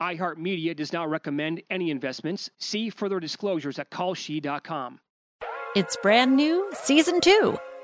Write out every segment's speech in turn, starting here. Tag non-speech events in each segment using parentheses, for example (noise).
iHeartMedia does not recommend any investments. See further disclosures at kalshi.com. It's brand new, season two.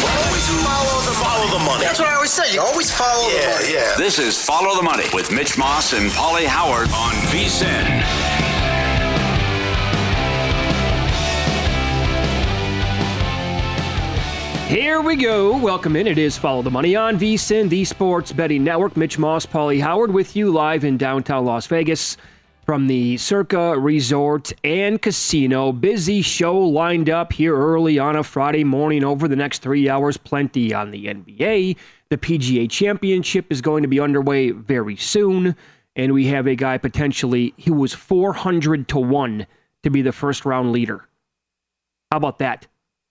Always follow the, follow the money. That's what I always say. You always follow Yeah, the money. yeah. This is Follow the Money with Mitch Moss and Paulie Howard on VSIN. Here we go. Welcome in. It is Follow the Money on VSIN, the Sports Betting Network. Mitch Moss, Paulie Howard with you live in downtown Las Vegas from the Circa Resort and Casino. Busy show lined up here early on a Friday morning over the next three hours. Plenty on the NBA. The PGA Championship is going to be underway very soon. And we have a guy potentially, he was 400 to 1 to be the first round leader. How about that?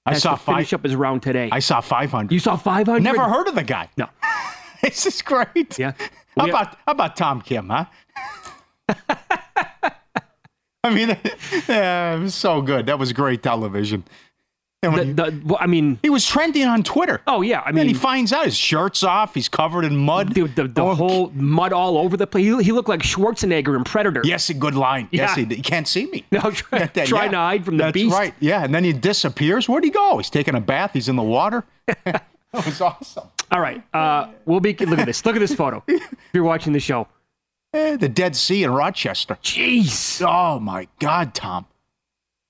I saw to finish five. up his round today. I saw 500. You saw 500? Never heard of the guy. No. (laughs) This is great. Yeah. How We- about how about Tom Kim, huh? (laughs) I mean, (laughs) yeah, it was so good. That was great television. And The, he, the, well, I mean, he was trending on Twitter. oh yeah, I and mean, he finds out his shirt's off. He's covered in mud. the, the, the Oh, whole mud all over the place. He, he looked like Schwarzenegger in Predator. Yes, a good line. Yes, Yeah. he, he can't see me. (laughs) No, try, that- trying yeah. to hide from the That's beast. right. Yeah, and then he disappears. Where'd he go? He's taking a bath. He's in the water. (laughs) that was awesome. All right, uh, we'll be. Look at this. Look at this photo. If you're watching the show, Eh, the Dead Sea in Rochester. jeez, Oh my God, Tom.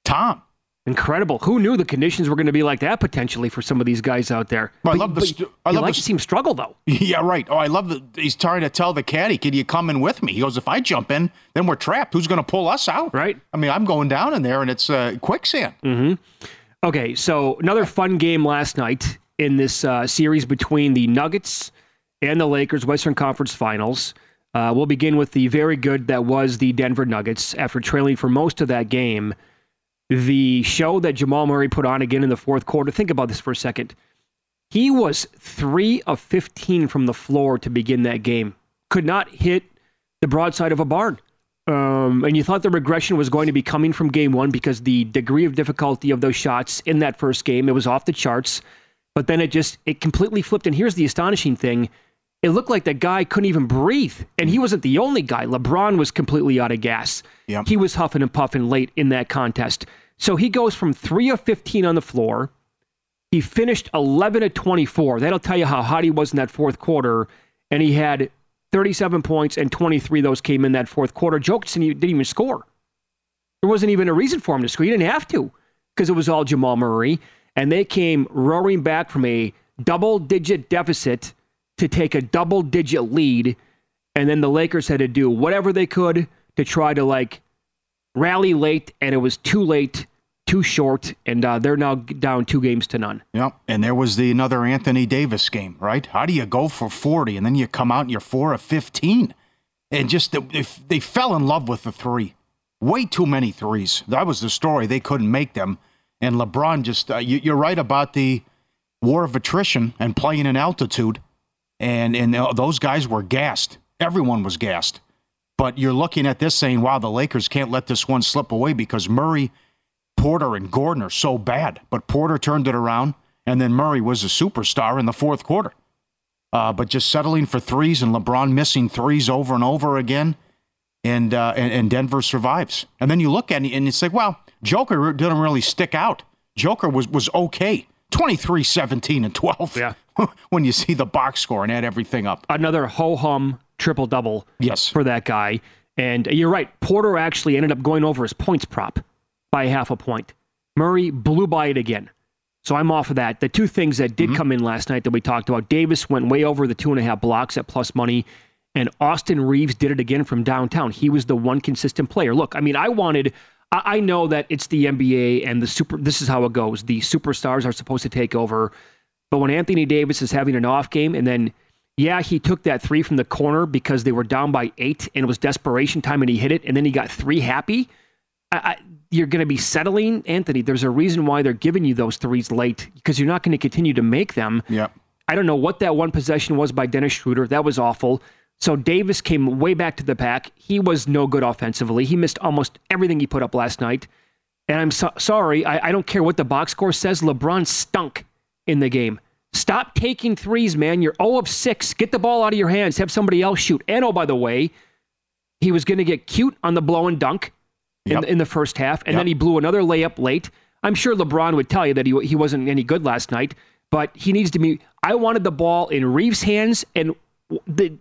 Tom. incredible. Who knew the conditions were going to be like that potentially for some of these guys out there? Well, I love the st- I love like the to see him struggle though. (laughs) Yeah, right. Oh, I love that he's trying to tell the caddy, "Can you come in with me?" He goes, "If I jump in, then we're trapped. Who's going to pull us out?" Right. I mean, I'm going down in there, and it's uh, quicksand. Okay, so another fun game last night in this uh, series between the Nuggets and the Lakers Western Conference Finals. Uh, we'll begin with the very good that was the Denver Nuggets after trailing for most of that game. The show that Jamal Murray put on again in the fourth quarter. Think about this for a second. He was three of 15 from the floor to begin that game. Could not hit the broadside of a barn. Um, and you thought the regression was going to be coming from game one because the degree of difficulty of those shots in that first game, it was off the charts. But then it just, it completely flipped. And here's the astonishing thing it looked like that guy couldn't even breathe. And he mm. wasn't the only guy. LeBron was completely out of gas. Yep. He was huffing and puffing late in that contest. So he goes from three of 15 on the floor. He finished 11 of 24. That'll tell you how hot he was in that fourth quarter. And he had 37 points, and 23 of those came in that fourth quarter. Jokic didn't even- didn't even score. There wasn't even a reason for him to score. He didn't have to because it was all Jamal Murray. And they came roaring back from a double digit deficit to take a double digit lead. And then the Lakers had to do whatever they could to try to like rally late, and it was too late, too short, and uh, they're now down two games to none. Yep. And there was the another Anthony Davis game, right? How do you go for 40 and then you come out and you're four of 15? And just the, if they fell in love with the three. Way too many threes. That was the story. They couldn't make them. And LeBron just, uh, you, you're right about the war of attrition and playing in altitude. And, and those guys were gassed. Everyone was gassed. But you're looking at this saying, wow, the Lakers can't let this one slip away because Murray, Porter, and Gordon are so bad. But Porter turned it around, and then Murray was a superstar in the fourth quarter. Uh, but just settling for threes and LeBron missing threes over and over again, and, uh, and, and Denver survives. And then you look at it and you say, well, Joker didn't really stick out. Joker was, was okay. 23, 17, and 12. Yeah. (laughs) when you see the box score and add everything up. Another ho hum triple double Yes. for that guy. And you're right. Porter actually ended up going over his points prop by half a point. Murray blew by it again. So I'm off of that. The two things that did mm-hmm. come in last night that we talked about Davis went way over the two and a half blocks at plus money, and Austin Reaves did it again from downtown. He was the one consistent player. Look, I mean, I wanted. I I know that it's the NBA and the super. This is how it goes. The superstars are supposed to take over, but when Anthony Davis is having an off game, and then yeah, he took that three from the corner because they were down by eight, and it was desperation time, and he hit it, and then he got three happy. I, I, you're going to be settling, Anthony. There's a reason why they're giving you those threes late because you're not going to continue to make them. Yep. I don't know what that one possession was by Dennis Schroeder. That was awful. So Davis came way back to the pack. He was no good offensively. He missed almost everything he put up last night. And I'm so- sorry. I, I don't care what the box score says. LeBron stunk in the game. Stop taking threes, man. You're 0 of 6. Get the ball out of your hands. Have somebody else shoot. And oh, by the way, he was going to get cute on the blow and dunk in, Yep. in the first half, and Yep. then he blew another layup late. I'm sure LeBron would tell you that he, he wasn't any good last night, but he needs to be. I wanted the ball in Reaves' hands, and the,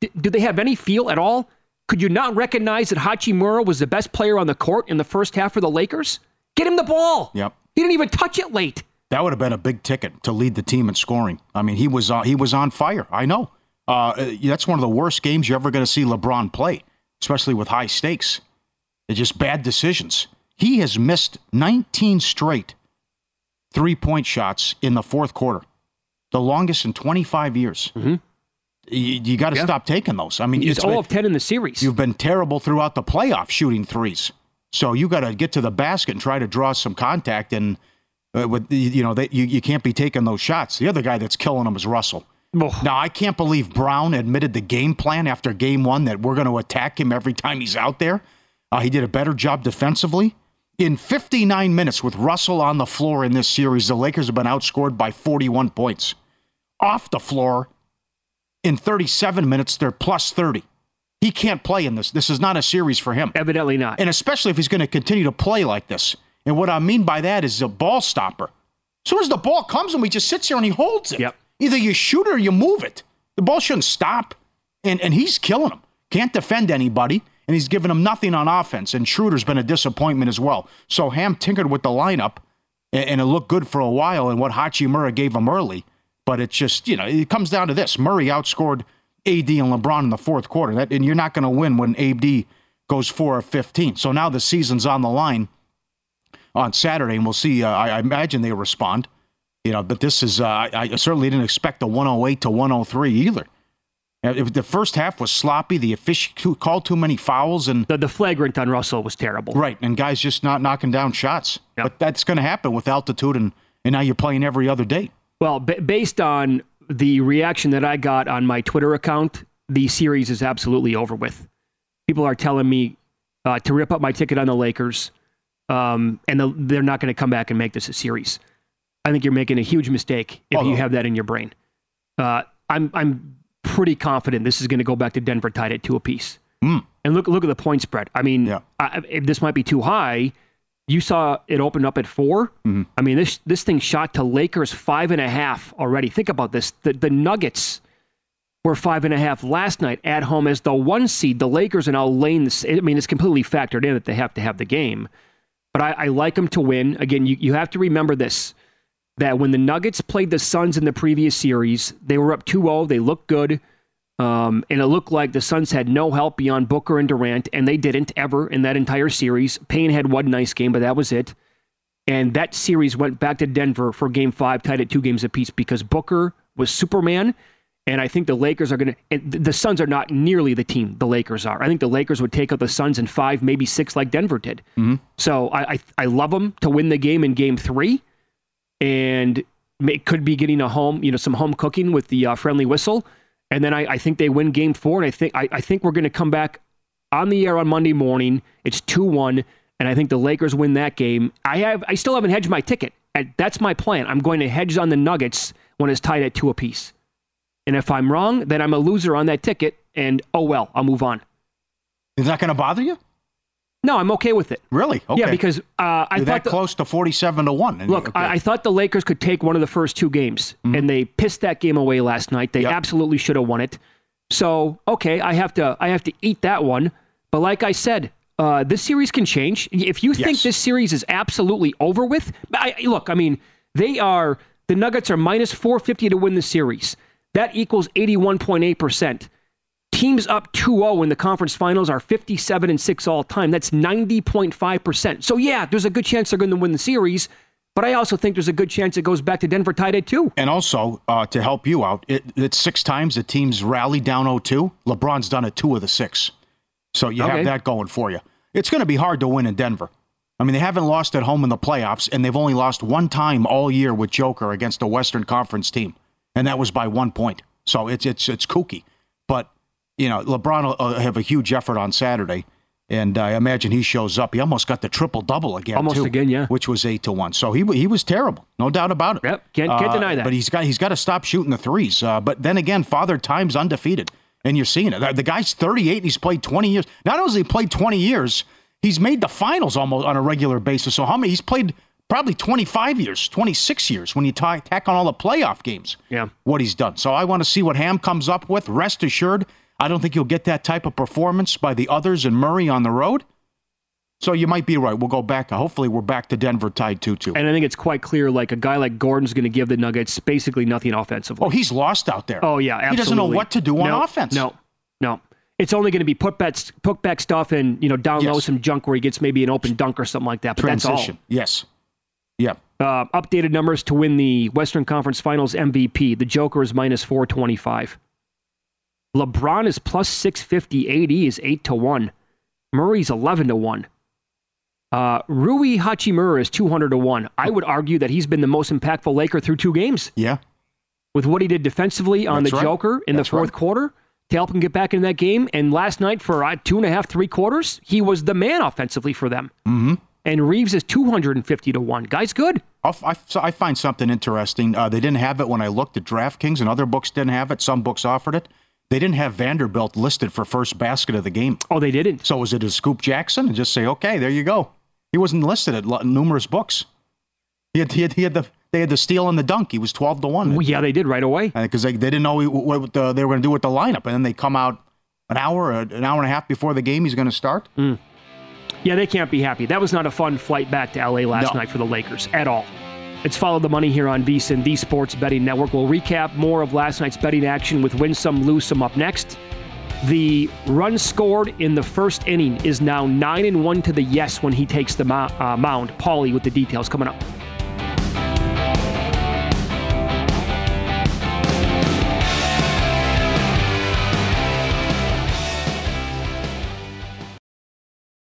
do they have any feel at all? Could you not recognize that Hachimura was the best player on the court in the first half for the Lakers? Get him the ball. Yep. He didn't even touch it late. That would have been a big ticket to lead the team in scoring. I mean, he was on, he was on fire. I know. Uh, that's one of the worst games you're ever going to see LeBron play, especially with high stakes. It's just bad decisions. He has missed 19 straight three point shots in the fourth quarter, the longest in 25 years. You, you got to Yeah. stop taking those. I mean, He's it's all been- of 10 in the series. You've been terrible throughout the playoff shooting threes. So you got to get to the basket and try to draw some contact. And uh, with you know that you, you can't be taking those shots. The other guy that's killing them is Russell. Oh. Now I can't believe Brown admitted the game plan after game one that we're going to attack him every time he's out there. Uh, he did a better job defensively. In 59 minutes with Russell on the floor in this series, the Lakers have been outscored by 41 points. Off the floor, in 37 minutes, they're plus 30. He can't play in this. This is not a series for him. Evidently not. And especially if he's going to continue to play like this. And what I mean by that is a ball stopper. As soon as the ball comes and he just sits here and he holds it. Yep. Either you shoot or you move it. The ball shouldn't stop. And and he's killing them. Can't defend anybody. And he's giving them nothing on offense. And Schroeder's been a disappointment as well. So Ham tinkered with the lineup and, and it looked good for a while and what Hachimura gave him early. But it's just, you know, it comes down to this. Murray outscored AD and LeBron in the fourth quarter. That, and you're not going to win when AD goes 4 of 15. So now the season's on the line on Saturday, and we'll see. Uh, I, I imagine they respond. You know, but this is, uh, I, I certainly didn't expect the 108 to 103 either. If the first half was sloppy, the official called too many fouls, and the, the flagrant on Russell was terrible. right, and guys just not knocking down shots. Yep. But that's going to happen with altitude, and, and now you're playing every other day. Well, b- based on the reaction that I got on my Twitter account, the series is absolutely over with. People are telling me uh, to rip up my ticket on the Lakers, um, and the, they're not going to come back and make this a series. I think you're making a huge mistake if Oh, you have that in your brain. Uh, I'm I'm pretty confident this is going to go back to Denver tied at two apiece. Mm. And look look at the point spread. I mean, Yeah. I, if this might be too high. You saw it open up at 4 Mm-hmm. I mean, this this thing shot to Lakers five and a half already. Think about this. The the Nuggets were five and a half last night at home as the one seed. The Lakers are now laying this. I mean, it's completely factored in that they have to have the game. But I, I like them to win. Again, you, you have to remember this that when the Nuggets played the Suns in the previous series, they were up 2 0. They looked good. Um, and it looked like the Suns had no help beyond Booker and Durant, and they didn't ever in that entire series. Payne had one nice game, but that was it. And that series went back to Denver for game five, tied at two games apiece because Booker was Superman. And I think the Lakers are going to, the Suns are not nearly the team the Lakers are. I think the Lakers would take out the Suns in five, maybe six, like Denver did. So I, I, I love them to win the game in game three. And may, could be getting a home, you know, some home cooking with the uh, friendly whistle. And then I, I think they win game four. And I think, I, I think we're going to come back on the air on Monday morning. It's 2 1, and I think the Lakers win that game. I have I still haven't hedged my ticket. That's my plan. I'm going to hedge on the Nuggets when it's tied at two apiece. And if I'm wrong, then I'm a loser on that ticket, and oh well, I'll move on. Is that going to bother you? No, I'm okay with it. Really? Okay. Yeah, because uh, I You're thought that the, close to 47 to 1. Look, Okay. I, I thought the Lakers could take one of the first two games, and they pissed that game away last night. They Yep. absolutely should have won it. So, okay, I have to I have to eat that one. But like I said, uh, this series can change. If you think Yes. this series is absolutely over with, I, look, I mean, they are the Nuggets are minus 450 to win the series. That equals 81.8 percent. Teams up 2-0 in the conference finals are 57 and 6 all time. That's 90.5%. So yeah, there's a good chance they're going to win the series, but I also think there's a good chance it goes back to Denver tied at 2. And also, uh, to help you out, it, it's six times the team's rallied down 0-2. LeBron's done it two of the six. So you Okay. have that going for you. It's going to be hard to win in Denver. I mean, they haven't lost at home in the playoffs, and they've only lost one time all year with Joker against a Western Conference team, and that was by one point. So it's it's it's kooky. But you know, LeBron will uh, have a huge effort on Saturday, and I imagine he shows up. He almost got the triple double again, Almost too, again, yeah. which was eight to one. So he he was terrible, no doubt about it. Yep, can't- can't Uh, deny that. But he's got he's got to stop shooting the threes. Uh, but then again, Father Time's undefeated, and you're seeing it. The- guy's 38 and he's played 20 years. Not only has he played 20 years, he's made the finals almost on a regular basis. So how many? He's played probably 25 years, 26 years when you tack on all the playoff games. Yeah. what he's done. So I want to see what Ham comes up with. Rest assured, I don't think you'll get that type of performance by the others and Murray on the road. So you might be right. We'll go back. Hopefully, we're back to Denver tied 2 2. And I think it's quite clear like a guy like Gordon's going to give the Nuggets basically nothing offensively. Oh, he's lost out there. Oh yeah, absolutely. He doesn't know what to do on offense. No, no. It's only going to be put back, put back stuff and you know down low some junk where he gets maybe an open dunk or something like that. But Transition. Yes. Yeah. Uh, updated numbers to win the Western Conference Finals MVP. The Joker is minus four twenty five. LeBron is plus six fifty. AD is eight to one. Murray's eleven to one. Uh, Rui Hachimura is two hundred to one. I would argue that he's been the most impactful Laker through two games. Yeah. with what he did defensively on That's the right. Joker in That's the fourth right. quarter to help him get back into that game. And last night, for uh, two and a half, three quarters, he was the man offensively for them. Mm-hmm. And Reaves is 250 to 1. Guy's good. I, I find something interesting. Uh, they didn't have it when I looked at DraftKings, and other books didn't have it. Some books offered it. They didn't have Vanderbilt listed for first basket of the game. Oh, they didn't. So was it a Scoop Jackson and just say, okay, there you go? He wasn't listed at numerous books. He had, he had, he had the they had the steal and the dunk. He was twelve to one Well, yeah, they did right away. Uh, because they, they didn't know what, the, they were going to do with the lineup, and then they come out an hour an hour and a half before the game. He's going to start. Hmm. Yeah, they can't be happy. That was not a fun flight back to LA last No. night for the Lakers at all. It's Follow the Money here on VSIN, the Sports Betting Network. We'll recap more of last night's betting action with Win Some, Lose Some up next. The run scored in the first inning is now 9 and 1 to the yes when he takes the uh, mound. Paulie with the details coming up.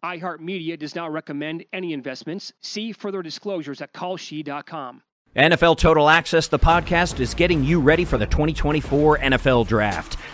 iHeartMedia does not recommend any investments. See further disclosures at kalshi.com. NFL Total Access, the podcast, is getting you ready for the 2024 NFL Draft.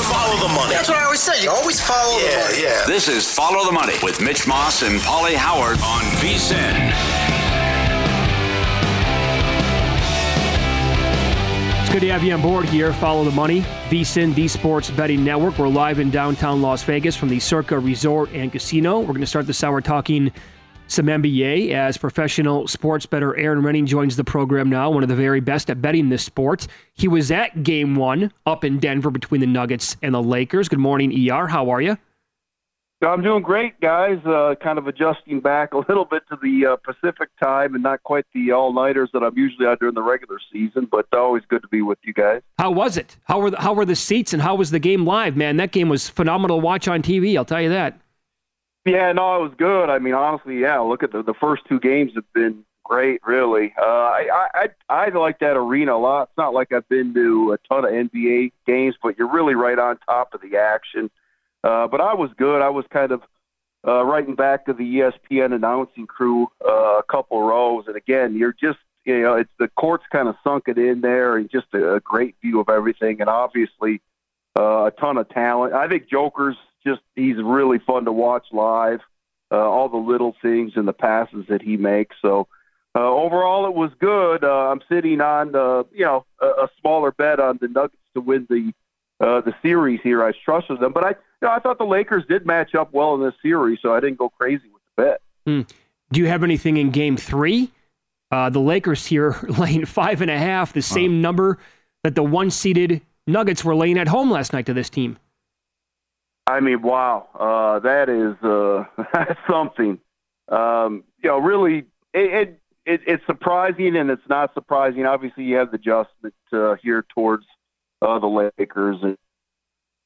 The, follow the money. That's what I always say. You always follow the Yeah, money. yeah. This is Follow the Money with Mitch Moss and Paulie Howard on VSIN. It's good to have you on board here. Follow the money. VSIN, the Sports Betting Network. We're live in downtown Las Vegas from the Circa Resort and Casino. We're going to start this hour talking some NBA as professional sports bettor Erin Rynning joins the program now, one of the very best at betting this sport. He was at game one up in Denver between the Nuggets and the Lakers. Good morning, ER. How are you? I'm doing great, guys. Uh, kind of adjusting back a (laughs) little bit to the uh, Pacific time and not quite the all nighters that I'm usually on during the regular season, but always good to be with you guys. How was it? How were the, how were the seats and how was the game live? Man, that game was phenomenal to watch on TV. I'll tell you that. Yeah, no, it was good. I mean, honestly, yeah. Look at the the first two games have been great. Really, uh, I, I I like that arena a lot. It's not like I've been to a ton of NBA games, but you're really right on top of the action. Uh, but I was good. I was kind of uh, writing back to the ESPN announcing crew uh, a couple rows, and again, you're just you know, it's the court's kind of sunk it in there, and just a, a great view of everything, and obviously uh, a ton of talent. I think Joker's just he's really fun to watch live. Uh, all the little things and the passes that he makes. So uh, overall, it was good. Uh, I'm sitting on uh, you know a, a smaller bet on the Nuggets to win the uh, the series here. I trusted them, but I you know, I thought the Lakers did match up well in this series, so I didn't go crazy with the bet. Hmm. Do you have anything in Game Three? Uh, the Lakers here (laughs) laying five and a half, the same number that the one-seeded Nuggets were laying at home last night to this team. I mean, wow, uh, that is uh, (laughs) something. Um, you know, really, it, it, it it's surprising and it's not surprising. Obviously, you have the adjustment uh, here towards uh, the Lakers and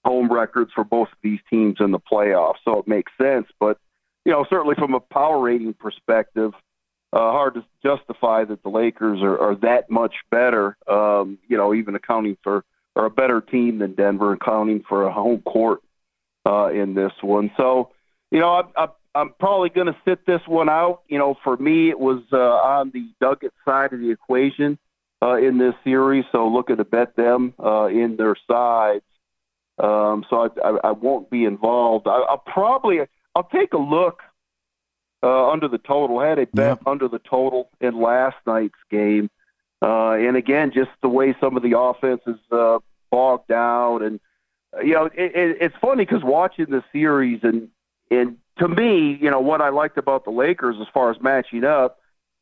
home records for both of these teams in the playoffs, so it makes sense. But you know, certainly from a power rating perspective, uh, hard to justify that the Lakers are, are that much better. Um, you know, even accounting for or a better team than Denver, accounting for a home court uh, in this one. So, you know, I, I, I'm probably going to sit this one out. You know, for me, it was uh, on the Nugget side of the equation uh, in this series. So, looking to bet them uh, in their sides. Um, so I, I, I won't be involved. I, I'll probably I'll take a look uh, under the total. I had a bet under the total in last night's game, uh, and again, just the way some of the offense is uh, bogged down, and you know, it, it, it's funny because watching the series and and to me, you know, what I liked about the Lakers as far as matching up,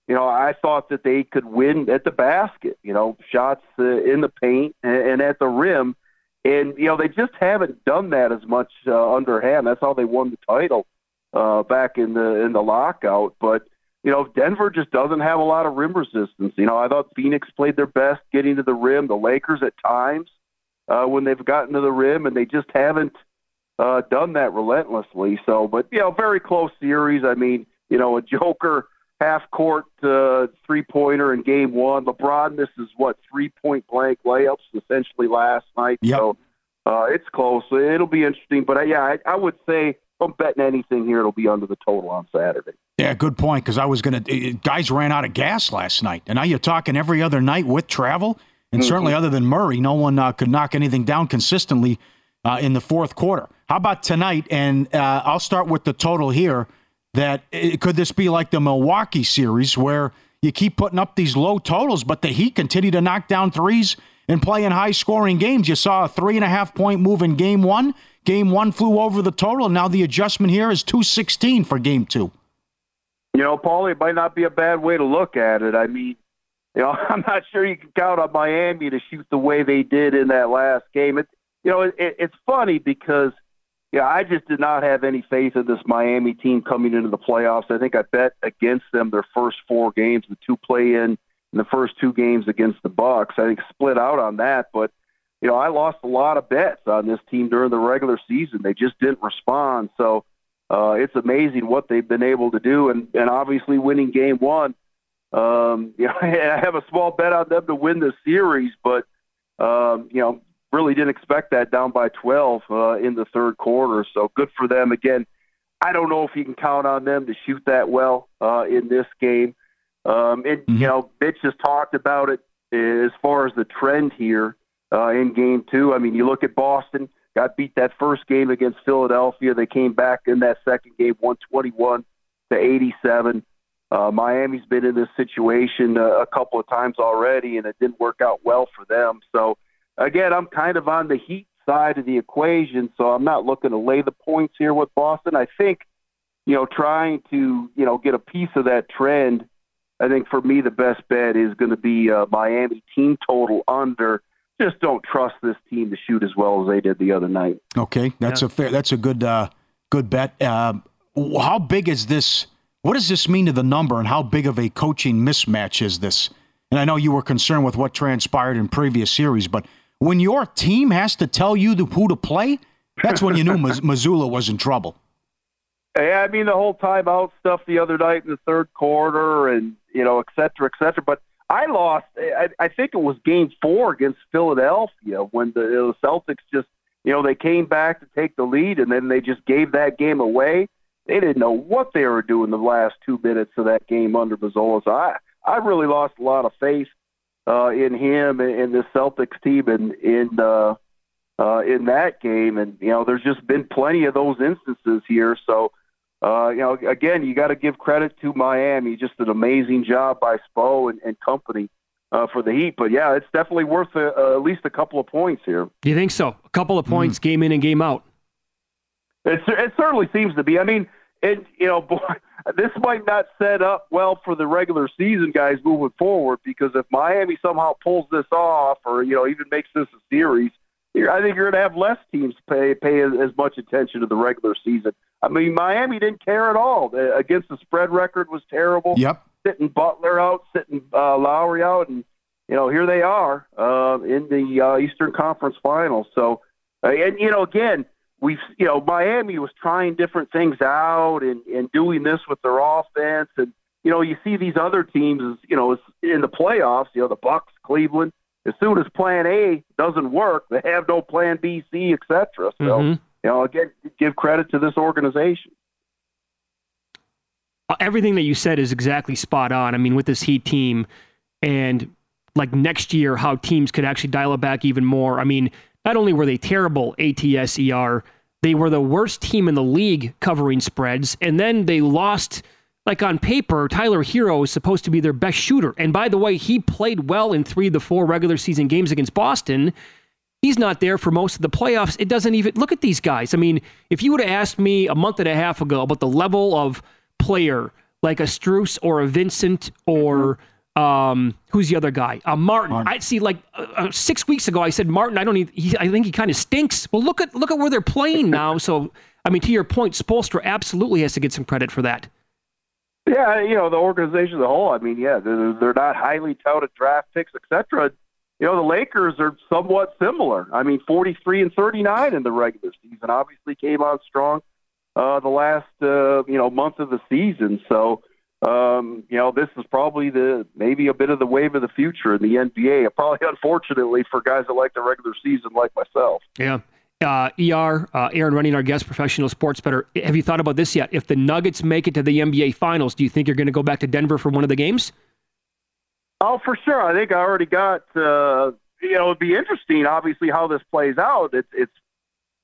you know, I thought that they could win at the basket, you know, shots uh, in the paint and, and at the rim. And, you know, they just haven't done that as much uh, underhand. That's how they won the title uh, back in the in the lockout. But, you know, Denver just doesn't have a lot of rim resistance. You know, I thought Phoenix played their best getting to the rim. The Lakers at times uh, when they've gotten to the rim, and they just haven't uh, done that relentlessly. So, but you know, very close series. I mean, you know, a Joker half court uh, three pointer in game one. LeBron misses what three point blank layups essentially last night. Yep. So uh, it's close. It'll be interesting. But uh, yeah, I, I would say I'm betting anything here, it'll be under the total on Saturday. Yeah, good point. Because I was going to. Guys ran out of gas last night, and now you're talking every other night with travel, and Mhm. certainly other than Murray, no one uh, could knock anything down consistently uh, in the fourth quarter. How about tonight? And uh, I'll start with the total here. That uh, could this be like the Milwaukee series where you keep putting up these low totals, but the Heat continue to knock down threes and play in high scoring games. You saw a three and a half point move in game one. Game one flew over the total, now the adjustment here is 216 for game two. You know, Paul, it might not be a bad way to look at it. I mean, you know, (laughs) I'm not sure you can count on Miami to shoot the way they did in that last game. It, you know, it, it's funny because, yeah, I just did not have any faith in this Miami team coming into the playoffs. I think I bet against them their first four games, the two play in, and the first two games against the Bucks. I think split out on that, but you know, I lost a lot of bets on this team during the regular season. They just didn't respond. So uh, it's amazing what they've been able to do, and and obviously winning game one. Um, (laughs) you know, I have a small bet on them to win the series, but um, you know, really didn't expect that down by 12 uh, in the third quarter. So good for them. Again, I don't know if you can count on them to shoot that well uh, in this game. Um, and mm-hmm. you know, Mitch has talked about it as far as the trend here uh, in Game Two. I mean, you look at Boston got beat that first game against Philadelphia. They came back in that second game, 121 to 87. Uh, Miami's been in this situation uh, a couple of times already, and it didn't work out well for them. So, again, I'm kind of on the Heat side of the equation, so I'm not looking to lay the points here with Boston. I think, you know, trying to, you know, get a piece of that trend. I think for me, the best bet is going to be uh, Miami team total under just don't trust this team to shoot as well as they did the other night. Okay, that's yeah. a fair. That's a good uh, good bet. Uh, how big is this? What does this mean to the number, and how big of a coaching mismatch is this? And I know you were concerned with what transpired in previous series, but when your team has to tell you who to play, that's when you knew (laughs) Mazzulla was in trouble. Yeah, I mean the whole timeout stuff the other night in the third quarter, and you know, et cetera, et cetera. But I lost. I, I think it was Game Four against Philadelphia when the, the Celtics just, you know, they came back to take the lead and then they just gave that game away. They didn't know what they were doing the last two minutes of that game under Mazzulla. So I, I really lost a lot of faith uh, in him and, and this Celtics team and in uh, uh, in that game. And you know, there's just been plenty of those instances here. So uh, you know, again, you got to give credit to Miami. Just an amazing job by Spo and, and company uh, for the Heat. But yeah, it's definitely worth a, uh, at least a couple of points here. Do you think so? A couple of points, mm. game in and game out. It, it certainly seems to be. I mean, it, you know, (laughs) boy, this might not set up well for the regular season guys moving forward because if Miami somehow pulls this off, or you know, even makes this a series, I think you're going to have less teams pay pay as much attention to the regular season. I mean, Miami didn't care at all. Against the spread record was terrible. Yep. Sitting Butler out, sitting uh, Lowry out, and you know here they are uh, in the uh, Eastern Conference Finals. So, uh, and you know, again, we've you know Miami was trying different things out and and doing this with their offense, and you know you see these other teams, you know, in the playoffs. You know, the Bucks, Cleveland. As soon as Plan A doesn't work, they have no Plan B, C, etc. So. Mm-hmm you know, again, give credit to this organization. Uh, everything that you said is exactly spot on. I mean, with this Heat team and like next year, how teams could actually dial it back even more. I mean, not only were they terrible ATSER, they were the worst team in the league covering spreads, and then they lost. Like on paper, Tyler Herro is supposed to be their best shooter. And by the way, he played well in three of the four regular season games against Boston. He's not there for most of the playoffs. It doesn't even look at these guys. I mean, if you would have asked me a month and a half ago about the level of player like a Strus or a Vincent or mm-hmm. Um, who's the other guy? Uh, Martin. Martin. I see. Like uh, uh, six weeks ago, I said Martin. I don't. Even, he, I think he kind of stinks. Well, look at look at where they're playing now. (laughs) So, I mean, to your point, Spoelstra absolutely has to get some credit for that. Yeah, you know the organization as a whole. I mean, yeah, they're, they're not highly touted draft picks, etc you know, the Lakers are somewhat similar. I mean, 43 and 39 in the regular season. Obviously, came on strong uh, the last uh, you know month of the season. So, um, you know, this is probably the maybe a bit of the wave of the future in the NBA. (laughs) Probably, unfortunately, for guys that like the regular season, like myself. Yeah. Uh, ER, uh, Erin Rynning, our guest professional sports better. Have you thought about this yet? If the Nuggets make it to the NBA Finals, do you think you're going to go back to Denver for one of the games? Oh, for sure. I think I already got. Uh, you know, it'd be interesting. Obviously, how this plays out. It's it's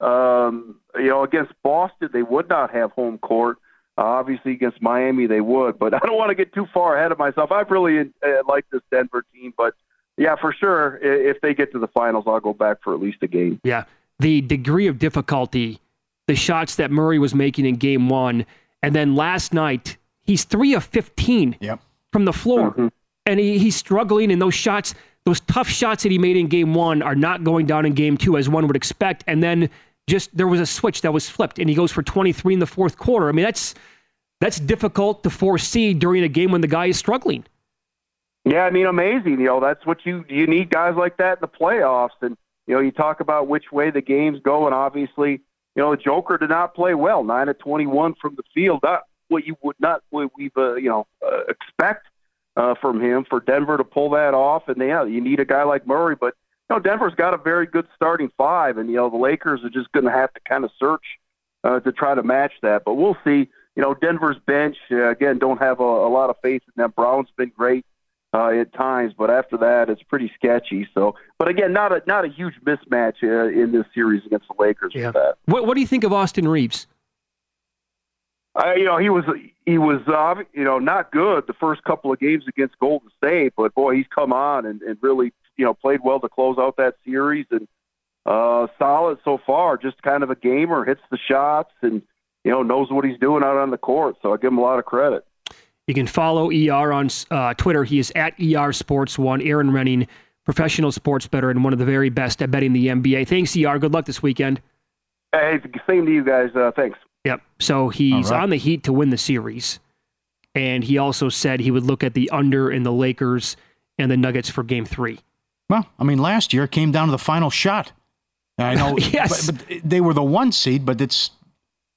um, you know against Boston they would not have home court. Uh, obviously, against Miami they would. But (laughs) I don't want to get too far ahead of myself. I've really uh, liked this Denver team, but yeah, for sure, if they get to the finals, I'll go back for at least a game. Yeah, the degree of difficulty, the shots that Murray was making in Game One, and then last night he's three of fifteen yep. from the floor. Mm-hmm and he, he's struggling. And those shots, those tough shots that he made in game one, are not going down in game two as one would expect. And then just there was a switch that was flipped, and he goes for 23 in the fourth quarter. I mean, that's that's difficult to foresee during a game when the guy is struggling. Yeah, I mean, amazing. You know, that's what you you need guys like that in the playoffs, and you know, you talk about which way the game's going. Obviously, you know, Joker did not play well, nine of twenty-one from the field. Not what you would not what we've uh, you know uh, expect uh, from him for Denver to pull that off. And yeah, you need a guy like Murray, but you know, Denver's got a very good starting five, and you know, the Lakers are just going to have to kind of search uh, to try to match that. But we'll see. You know, Denver's bench uh, again don't have a, a lot of faith in them. Brown's been great uh, at times, but after that, it's pretty sketchy. So, but again, not a not a huge mismatch uh, in this series against the Lakers. Yeah. That. What What do you think of Austin Reaves? Uh, you know, he was he was uh, you know not good the first couple of games against Golden State, but boy, he's come on and, and really you know played well to close out that series and uh, solid so far. Just kind of a gamer, hits the shots, and you know knows what he's doing out on the court. So I give him a lot of credit. You can follow ER on uh, Twitter. He is at ER Sports One. Erin Rynning, professional sports bettor and one of the very best at betting the NBA. Thanks, ER. Good luck this weekend. Hey, same to you guys. Uh, thanks. Yep. So he's right. on the Heat to win the series, and he also said he would look at the under in the Lakers and the Nuggets for Game Three. Well, I mean, last year it came down to the final shot. I know, (laughs) yes. but, but they were the one seed, but it's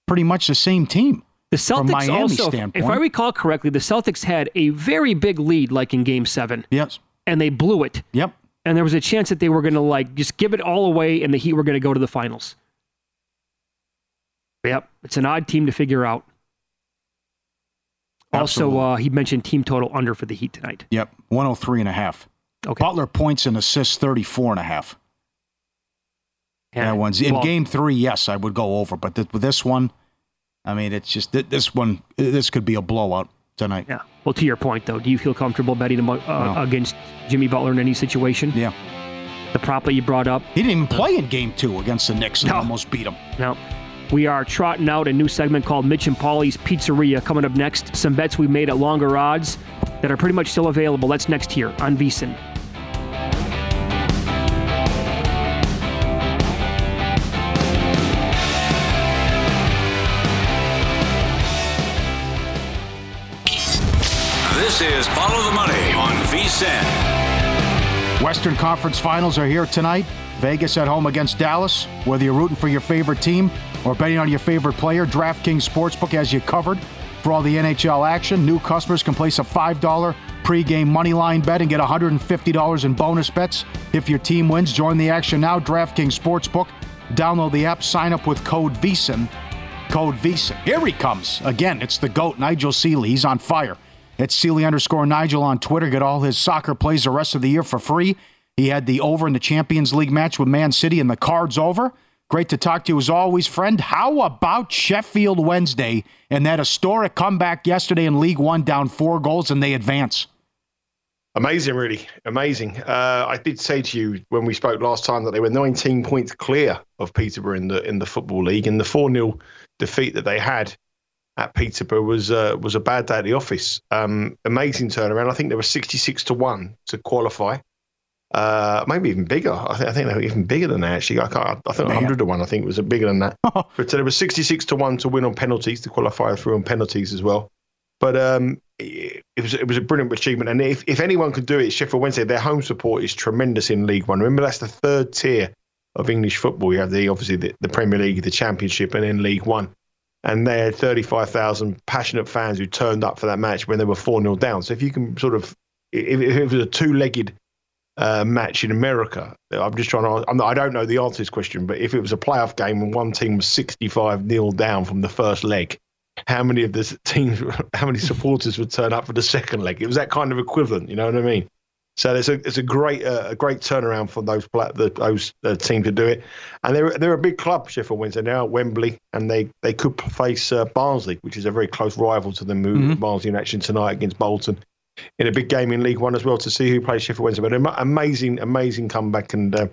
pretty much the same team. The Celtics also, standpoint. if I recall correctly, the Celtics had a very big lead, like in Game Seven. Yes, and they blew it. Yep. And there was a chance that they were going to like just give it all away, and the Heat were going to go to the finals. Yep, it's an odd team to figure out. Absolutely. Also, uh, he mentioned team total under for the Heat tonight. Yep, 103 and a half. Okay. Butler points and assists 34 and a half. And, that one's in well, game three. Yes, I would go over, but with this one, I mean, it's just this one. This could be a blowout tonight. Yeah. Well, to your point, though, do you feel comfortable betting uh, no. against Jimmy Butler in any situation? Yeah. The prop that you brought up. He didn't even play in Game Two against the Knicks and no. almost beat them. No. We are trotting out a new segment called Mitch and Paulie's Pizzeria coming up next. Some bets we made at longer odds that are pretty much still available. That's next here on VSIN. Is Follow the Money on VSIN. Western Conference Finals are here tonight. Vegas at home against Dallas. Whether you're rooting for your favorite team or betting on your favorite player, DraftKings Sportsbook has you covered for all the NHL action. New customers can place a $5 pregame moneyline bet and get $150 in bonus bets if your team wins. Join the action now. DraftKings Sportsbook. Download the app, sign up with code VSIN. Code VSIN. Here he comes. Again, it's the GOAT, Nigel Seeley. He's on fire. It's Seeley underscore Nigel on Twitter. Get all his soccer plays the rest of the year for free. He had the over in the Champions League match with Man City and the cards over. Great to talk to you as always, friend. How about Sheffield Wednesday and that historic comeback yesterday in League One, down four goals, and they advance? Amazing, really amazing. Uh, I did say to you when we spoke last time that they were 19 points clear of Peterborough in the in the football league, and the four 0 defeat that they had at Peterborough was uh, was a bad day at the office. Um, amazing turnaround. I think they were 66 to one to qualify. Uh, maybe even bigger. I, th- I, think they were even bigger than that. Actually, I, can't, I think 100 to one. I think it was bigger than that. (laughs) but there was 66 to one to win on penalties to qualify through on penalties as well. But um, it, it, was it was a brilliant achievement. And if, if anyone could do it, Sheffield Wednesday. Their home support is tremendous in League One. Remember, that's the third tier of English football. You have the obviously the, the Premier League, the Championship, and then League One and they had 35,000 passionate fans who turned up for that match when they were 4 0 down. So if you can sort of, if, if it was a two legged uh, match in America, I'm just trying to, not, i don't know the answer to this question, but if it was a playoff game and one team was 65 0 down from the first leg, how many of the teams, (laughs) how many supporters would turn up for the second leg? It was that kind of equivalent, you know what I mean? So it's a it's a great uh, a great turnaround for those the, those uh, team to do it, and they're they're a big club Sheffield Wednesday now at Wembley, and they they could face uh, Barnsley, which is a very close rival to them. Mm-hmm. Barnsley in action tonight against Bolton in a big game in League One as well to see who plays Sheffield Wednesday. But an amazing amazing comeback, and uh,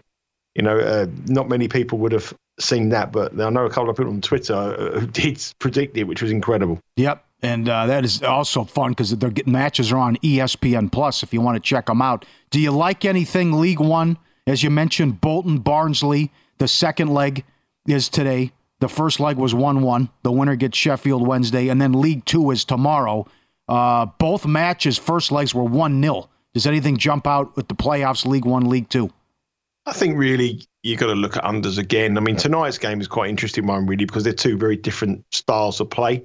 you know uh, not many people would have seen that, but I know a couple of people on Twitter uh, who (laughs) did predict it, which was incredible. Yep, and uh, that is also fun because their matches are on ESPN Plus if you want to check them out. Do you like anything League One? As you mentioned, Bolton Barnsley. The second leg is today. The first leg was one-one. The winner gets Sheffield Wednesday, and then League Two is tomorrow. Uh, both matches, first legs were one 0 Does anything jump out with the playoffs, League One, League Two? I think really you've got to look at unders again. I mean, tonight's game is quite interesting one really because they're two very different styles of play.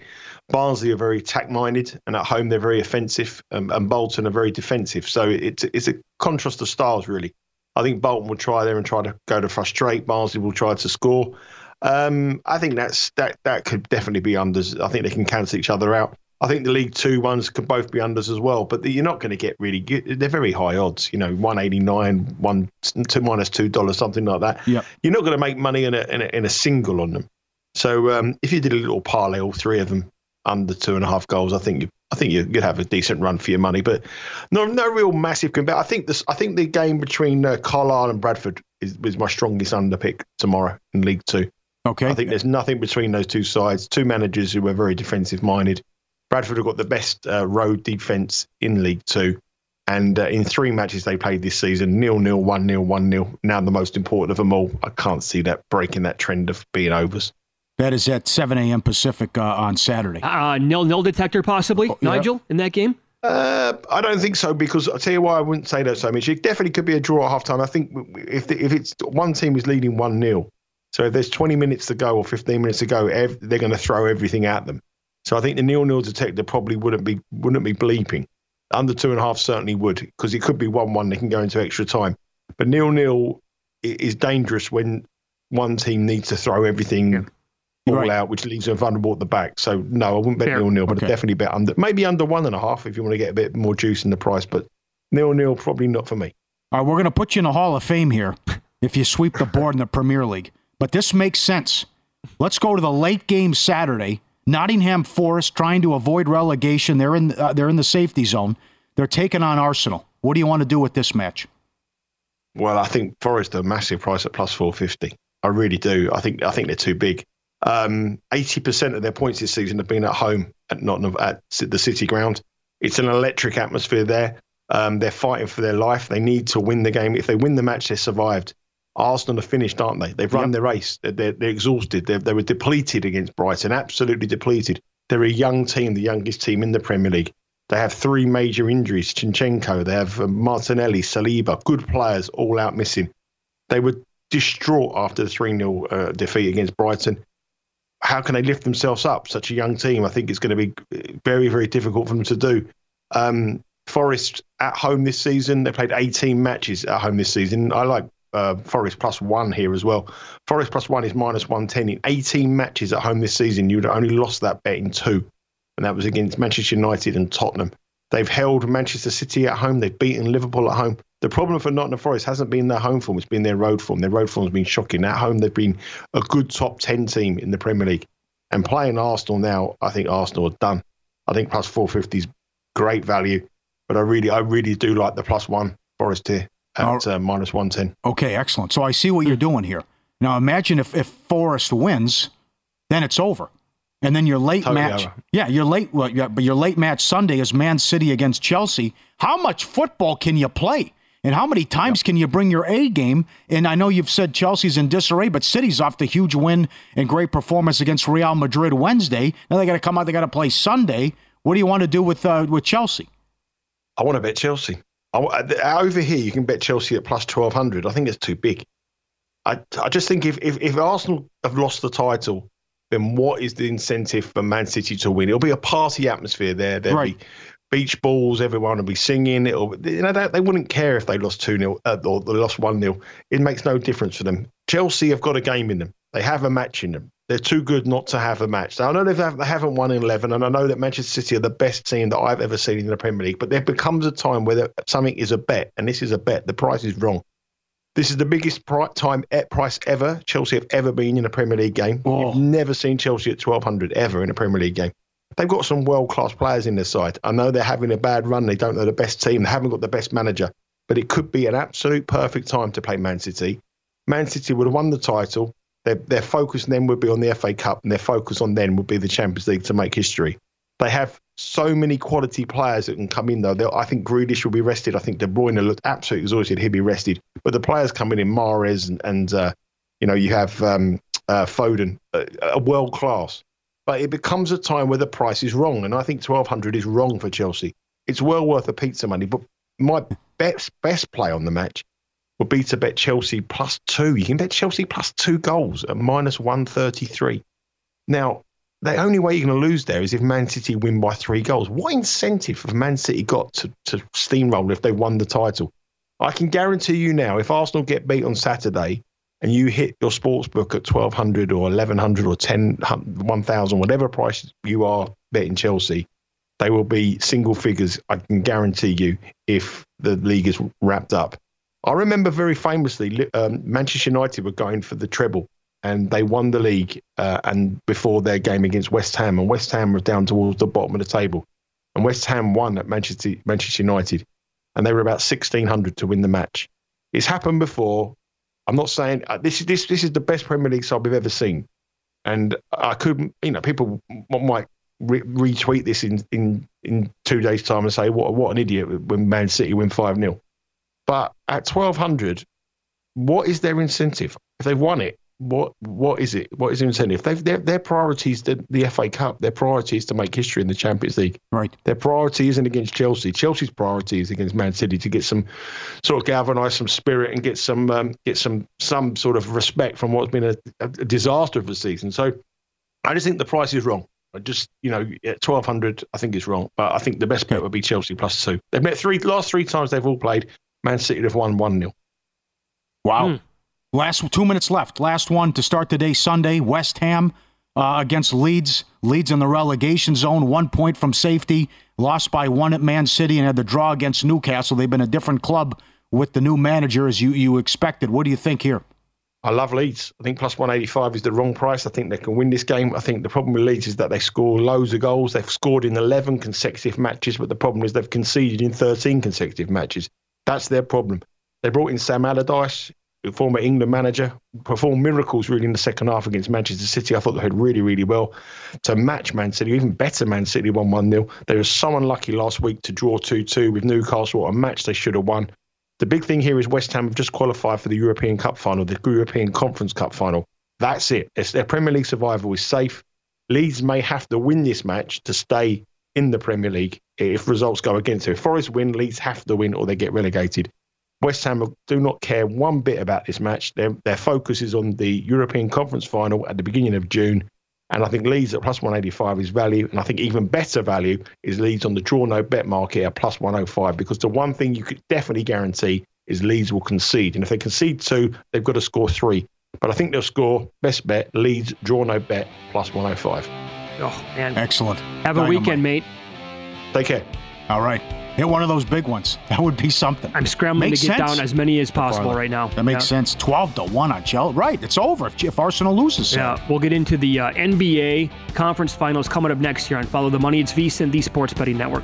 Barnsley are very attack minded, and at home they're very offensive, um, and Bolton are very defensive. So it's it's a contrast of styles really. I think Bolton will try there and try to go to frustrate. Barnsley will try to score. Um, I think that's that that could definitely be unders. I think they can cancel each other out. I think the League Two ones could both be unders as well, but you're not going to get really good. They're very high odds, you know, 189, one two minus two dollars, something like that. Yeah. You're not going to make money in a, in a in a single on them. So um, if you did a little parlay, all three of them under two and a half goals, I think you I think you'd have a decent run for your money. But no no real massive compare. I think this I think the game between uh, Carlisle and Bradford is, is my strongest under pick tomorrow in League Two. Okay. I think there's nothing between those two sides. Two managers who are very defensive minded. Bradford have got the best uh, road defence in League Two. And uh, in three matches they played this season, nil nil, one nil, one nil. Now the most important of them all. I can't see that breaking that trend of being overs. That is at 7 a.m. Pacific uh, on Saturday. Uh, nil nil detector possibly, Oh, yeah. Nigel, in that game. Uh, I don't think so because I'll tell you why I wouldn't say that so much. It definitely could be a draw at half time. I think if the, if it's one team is leading one 0 so if there's 20 minutes to go or 15 minutes to go, ev- they're going to throw everything at them. So I think the nil nil detector probably wouldn't be wouldn't be bleeping. Under two and a half certainly would because it could be one one. They can go into extra time, but nil nil is dangerous when one team needs to throw everything all Right. out, which leaves them vulnerable at the back. So no, I wouldn't bet Fair. nil nil, but Okay. I'd definitely bet under maybe under one and a half if you want to get a bit more juice in the price. But nil nil probably not for me. All right, we're going to put you in the Hall of Fame here (laughs) if you sweep the board in the Premier League. But this makes sense. Let's go to the late game Saturday. Nottingham Forest trying to avoid relegation. They're in uh, they're in the safety zone. They're taking on Arsenal. What do you want to do with this match? Well, I think Forest are a massive price at plus four fifty. I really do. I think I think they're too big. Um, Eighty percent of their points this season have been at home at Nottingham at the City Ground. It's an electric atmosphere there. Um, they're fighting for their life. They need to win the game. If they win the match, they're survived. Arsenal are finished, aren't they? They've run their race. They're, they're, they're exhausted. They're, they were depleted against Brighton, absolutely depleted. They're a young team, the youngest team in the Premier League. They have three major injuries Zinchenko, they have uh, Martinelli, Saliba, good players all out missing. They were distraught after the 3 0 uh, defeat against Brighton. How can they lift themselves up? Such a young team. I think it's going to be uh, very, very difficult for them to do. Um, Forest at home this season, they played 18 matches at home this season. I like uh, Forest plus one here as well. Forest plus one is minus 110 in 18 matches at home this season. You'd only lost that bet in two, and that was against Manchester United and Tottenham. They've held Manchester City at home. They've beaten Liverpool at home. The problem for Nottingham Forest hasn't been their home form; it's been their road form. Their road form has been shocking. At home, they've been a good top ten team in the Premier League. And playing Arsenal now, I think Arsenal are done. I think plus four fifty is great value, but I really, I really do like the plus one Forest here at uh, minus one ten. Okay, excellent. So I see what you're doing here. Now imagine if, if Forest wins, then it's over. And then your late Totally match, over. yeah, your late, well, yeah, but your late match Sunday is Man City against Chelsea. How much football can you play? And how many times can you bring your A game? And I know you've said Chelsea's in disarray, but City's off the huge win and great performance against Real Madrid Wednesday. Now they got to come out. They got to play Sunday. What do you want to do with uh, with Chelsea? I want to bet Chelsea. I, I- over here, you can bet Chelsea at plus twelve hundred. I think it's too big. I, I just think if, if if Arsenal have lost the title, then what is the incentive for Man City to win? It'll be a party atmosphere there. There'll Right. be beach balls. Everyone will be singing. It'll you know they, they wouldn't care if they lost two 0 uh, or they lost one 0 It makes no difference for them. Chelsea have got a game in them. They have a match in them. They're too good not to have a match. Now, I know they haven't won in 11, and I know that Manchester City are the best team that I've ever seen in the Premier League, but there becomes a time where something is a bet, and this is a bet. The price is wrong. This is the biggest time at price ever Chelsea have ever been in a Premier League game. Oh. You've never seen Chelsea at 1200 ever in a Premier League game. They've got some world class players in their side. I know they're having a bad run. They don't know the best team. They haven't got the best manager. But it could be an absolute perfect time to play Man City. Man City would have won the title. Their, their focus then would be on the FA Cup, and their focus on then would be the Champions League to make history. They have so many quality players that can come in, though. They'll- I think Grealish will be rested. I think De Bruyne looked absolutely exhausted. He'll be rested. But the players coming in, Mahrez and, and uh, you know, you have um, uh, Foden, uh, uh, world class. But it becomes a time where the price is wrong, and I think twelve hundred is wrong for Chelsea. It's well worth a pizza money, but my best best play on the match be to bet Chelsea plus two. You can bet Chelsea plus two goals at minus 133. Now, the only way you're going to lose there is if Man City win by three goals. What incentive have Man City got to, to steamroll if they won the title? I can guarantee you now, if Arsenal get beat on Saturday and you hit your sports book at 1200 or 1100 or 10, 1000, whatever price you are betting Chelsea, they will be single figures, I can guarantee you, if the league is wrapped up. I remember very famously, um, Manchester United were going for the treble and they won the league uh, and before their game against West Ham, and West Ham was down towards the bottom of the table, and West Ham won at Manchester Manchester United, and they were about sixteen hundred to win the match. It's happened before. I'm not saying uh, this is this this is the best Premier League side we've ever seen, and I could you know people might re- retweet this in in in two days time and say what what an idiot when Man City win five 0 but at twelve hundred, what is their incentive if they've won it? what what is it? What is the incentive? They've, their their priorities the, the FA Cup. Their priority is to make history in the Champions League. Right. Their priority isn't against Chelsea. Chelsea's priority is against Man City to get some sort of galvanise some spirit and get some um, get some some sort of respect from what's been a, a, disaster of a season. So I just think the price is wrong. I just you know at twelve hundred, I think it's wrong. But I think the best bet would be Chelsea plus two. They've met three last three times they've all played. Man City have won one 0 Wow. Hmm. Last two minutes left. Last one to start today, Sunday. West Ham uh, against Leeds. Leeds in the relegation zone, one point from safety. Lost by one at Man City and had the draw against Newcastle. They've been a different club with the new manager as you, you expected. What do you think here? I love Leeds. I think plus 185 is the wrong price. I think they can win this game. I think the problem with Leeds is that they score loads of goals. They've scored in 11 consecutive matches, but the problem is they've conceded in 13 consecutive matches. That's their problem. They brought in Sam Allardyce former England manager, performed miracles really in the second half against Manchester City. I thought they had really, really well to match Man City, even better Man City 1 1 0. They were so unlucky last week to draw 2 2 with Newcastle, a match they should have won. The big thing here is West Ham have just qualified for the European Cup final, the European Conference Cup final. That's it. It's their Premier League survival is safe. Leeds may have to win this match to stay in the Premier League if results go against them. If Forest win, Leeds have to win or they get relegated. West Ham do not care one bit about this match. Their, their focus is on the European Conference final at the beginning of June. And I think Leeds at plus 185 is value. And I think even better value is Leeds on the draw no bet market at plus 105 because the one thing you could definitely guarantee is Leeds will concede. And if they concede two, they've got to score three. But I think they'll score best bet Leeds draw no bet plus 105. Oh, man. Excellent. Have a weekend, mate. Take care. All right. Hit one of those big ones. (laughs) That would be something. I'm scrambling makes to get sense. down as many as possible right now. That makes yeah. sense. 12 to 1 on Chelsea. Right. It's over if, if Arsenal loses. Yeah. We'll get into the uh, NBA conference finals coming up next year on Follow the Money. It's VSIN, the Sports Betting Network.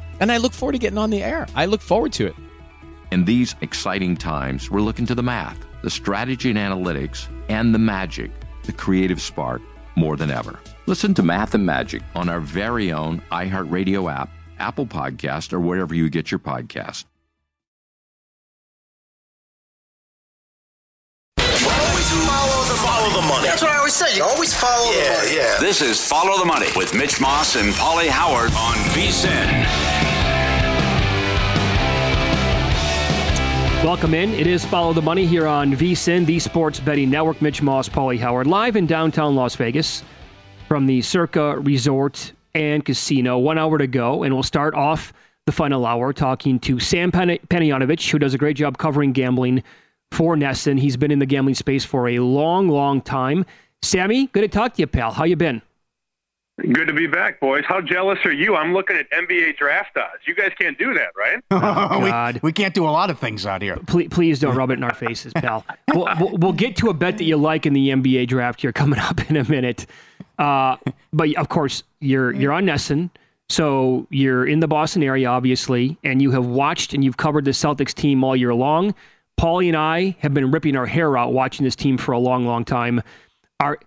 and I look forward to getting on the air. I look forward to it. In these exciting times, we're looking to the math, the strategy and analytics, and the magic, the creative spark, more than ever. Listen to Math and Magic on our very own iHeartRadio app, Apple Podcast, or wherever you get your podcast. Always follow the, follow the money. That's what I always say. You always follow the money. Yeah. This is Follow the Money with Mitch Moss and Paulie Howard on VSIN. Welcome in. It is Follow the Money here on VSIN, the Sports Betting Network. Mitch Moss, Paulie Howard, live in downtown Las Vegas from the Circa Resort and Casino. One hour to go, and we'll start off the final hour talking to Sam Panayotovich, who does a great job covering gambling for NESN. He's been in the gambling space for a long, long time. Sammy, good to talk to you, pal. How you been? Good to be back, boys. How jealous are you? I'm looking at NBA draft odds. You guys can't do that, right? (laughs) God. we, we can't do a lot of things out here. Please, please don't rub it in our faces, pal. (laughs) we'll, we'll, we'll get to a bet that you like in the NBA draft here coming up in a minute. Uh, but of course, you're you're on NESN, so you're in the Boston area, obviously, and you have watched and you've covered the Celtics team all year long. Paulie and I have been ripping our hair out watching this team for a long, long time. Are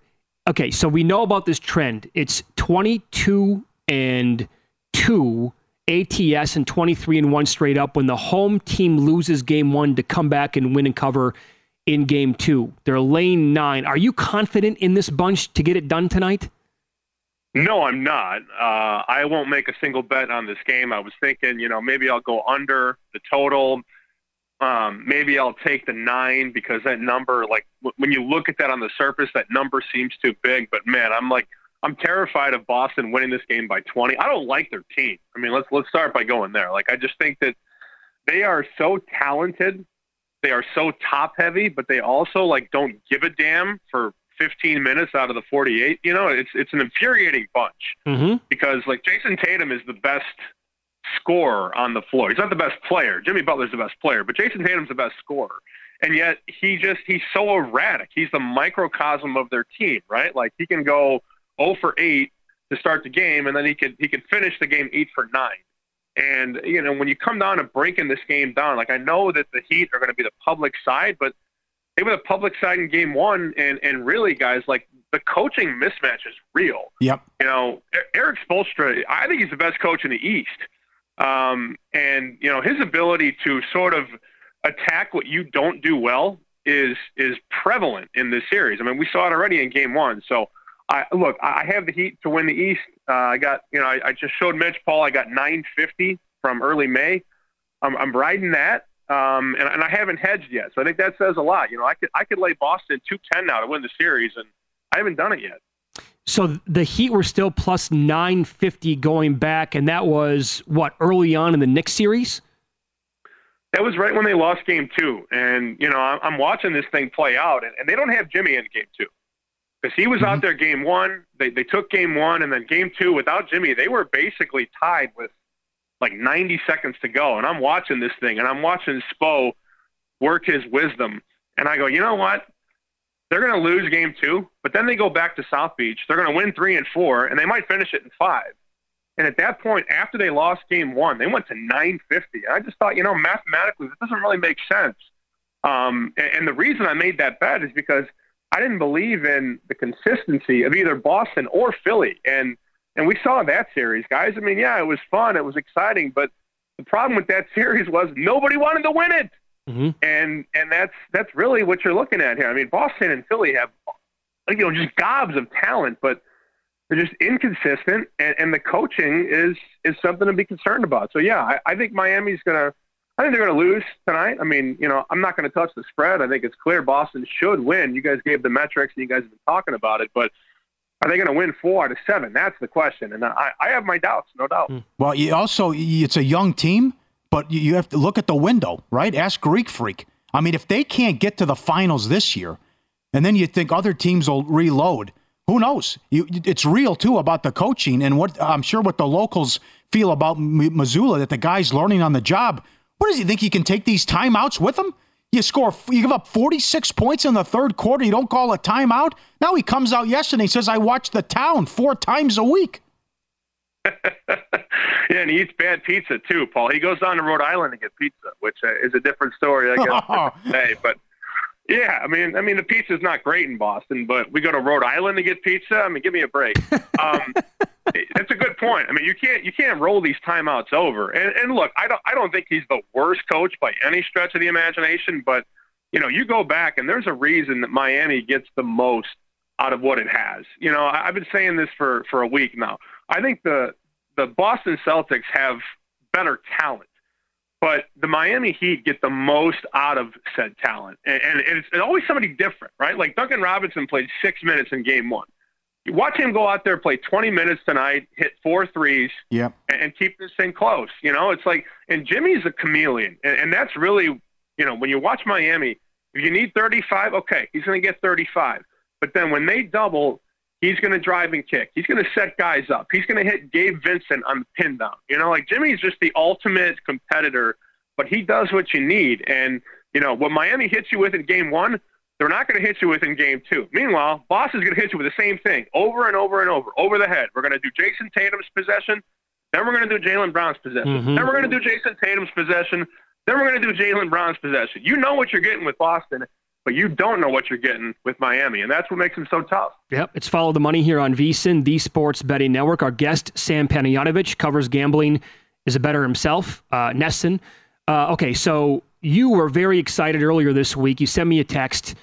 okay, so we know about this trend. It's 22 and 2 ATS and 23 and 1 straight up when the home team loses game 1 to come back and win and cover in game 2. They're lane 9. Are you confident in this bunch to get it done tonight? No, I'm not. Uh, I won't make a single bet on this game. I was thinking, you know, maybe I'll go under the total. Um, maybe I'll take the nine because that number, like w- when you look at that on the surface, that number seems too big. But man, I'm like, I'm terrified of Boston winning this game by 20. I don't like their team. I mean, let's let's start by going there. Like, I just think that they are so talented, they are so top heavy, but they also like don't give a damn for 15 minutes out of the 48. You know, it's it's an infuriating bunch Mm-hmm. because like Jayson Tatum is the best scorer on the floor. He's not the best player. Jimmy Butler's the best player, but Jayson Tatum's the best scorer. And yet he just he's so erratic. He's the microcosm of their team, right? Like he can go 0 for 8 to start the game and then he could he could finish the game 8 for 9. And you know, when you come down to breaking this game down, like I know that the Heat are going to be the public side, but they were the public side in game 1 and and really guys like the coaching mismatch is real. Yep. You know, Erik Spoelstra, I think he's the best coach in the East. Um, and you know, his ability to sort of attack what you don't do well is is prevalent in this series. I mean, we saw it already in Game One. So, I look, I have the Heat to win the East. Uh, I got, you know, I, I just showed Mitch Paul. I got 950 from early May. I'm, I'm riding that, um, and, and I haven't hedged yet. So I think that says a lot. You know, I could I could lay Boston 210 now to win the series, and I haven't done it yet. So the Heat were still plus 950 going back, and that was what early on in the Knicks series. That was right when they lost game two. And, you know, I'm, watching this thing play out, and, they don't have Jimmy in game two because he was out mm-hmm. there game one. They, they took game one, and then game two without Jimmy, they were basically tied with like 90 seconds to go. And I'm watching this thing, and I'm watching Spo work his wisdom. And I go, you know what? They're going to lose game two, but then they go back to South Beach. They're going to win three and four, and they might finish it in five. And at that point, after they lost game one, they went to 950. And I just thought, you know, mathematically, this doesn't really make sense. Um, and, and the reason I made that bet is because I didn't believe in the consistency of either Boston or Philly. And and we saw that series, guys. I mean, yeah, it was fun, it was exciting, but the problem with that (laughs) series was nobody wanted to win it. Mm-hmm. And and that's that's really what you're looking at here. I mean, Boston and Philly have you know just gobs of talent, but they're just inconsistent, and, and the coaching is is something to be concerned about. So yeah, I, I think Miami's gonna. I think they're going to lose tonight. I mean, you know, I'm not going to touch the spread. I think it's clear Boston should win. You guys gave the metrics and you guys have been talking about it, but are they going to win four out of seven? That's the question, and I, I have my doubts, no doubt. Well, you also it's a young team, but you- have to look at the window, right? Ask Greek Freak. I mean, if they can't get to the finals this year, and then you think other teams will reload, who knows? You, it's real too about the coaching and what I'm sure what the locals feel about M- Mazzulla that the guy's learning on the job. What does he think he can take these timeouts with him? You score, you give up 46 points in the third quarter. You don't call a timeout. Now he comes out yesterday and says, "I watch the town four times a week." (laughs) yeah, and he eats bad pizza too, Paul. He goes down to Rhode Island to get pizza, which uh, is a different story, I guess. (laughs) today, but yeah, I mean, I mean, the pizza's not great in Boston, but we go to Rhode Island to get pizza. I mean, give me a break. (laughs) Um, that's a good point. I mean, you can't you can't roll these timeouts over. And, and look, I don't I don't think he's the worst coach by any stretch of the imagination, but you know, you go back and there's a reason that Miami gets the most out of what it has. You know, I've been saying this for for a week now. I think the the Boston Celtics have better talent, but the Miami Heat get the most out of said talent, and, and it's, it's always somebody different, right? Like Duncan Robinson played six minutes in Game One. You watch him go out there play 20 minutes tonight, hit four threes, yep. and, and keep this thing close. You know, it's like, and Jimmy's a chameleon, and, and that's really, you know, when you watch Miami, if you need 35, okay, he's going to get 35. But then when they double, he's going to drive and kick. He's going to set guys up. He's going to hit Gabe Vincent on the pin down. You know, like Jimmy's just the ultimate competitor, but he does what you need. And, you know, what Miami hits you with in game one, they're not going to hit you with in game two. Meanwhile, Boston's going to hit you with the same thing over and over and over, over the head. We're going to do Jayson Tatum's possession. Then we're going to do Jaylen Brown's possession. Mm-hmm. Then we're going to do Jayson Tatum's possession. Then we're going to do Jaylen Brown's possession. You know what you're getting with Boston, but you don't know what you're getting with Miami, and that's what makes them so tough. Yep, it's Follow the Money here on VSIN, the Sports Betting Network. Our guest, Sam Panayotovich, covers gambling, is a better himself. Uh, NESN. Uh, okay, so you were very excited earlier this week. You sent me a text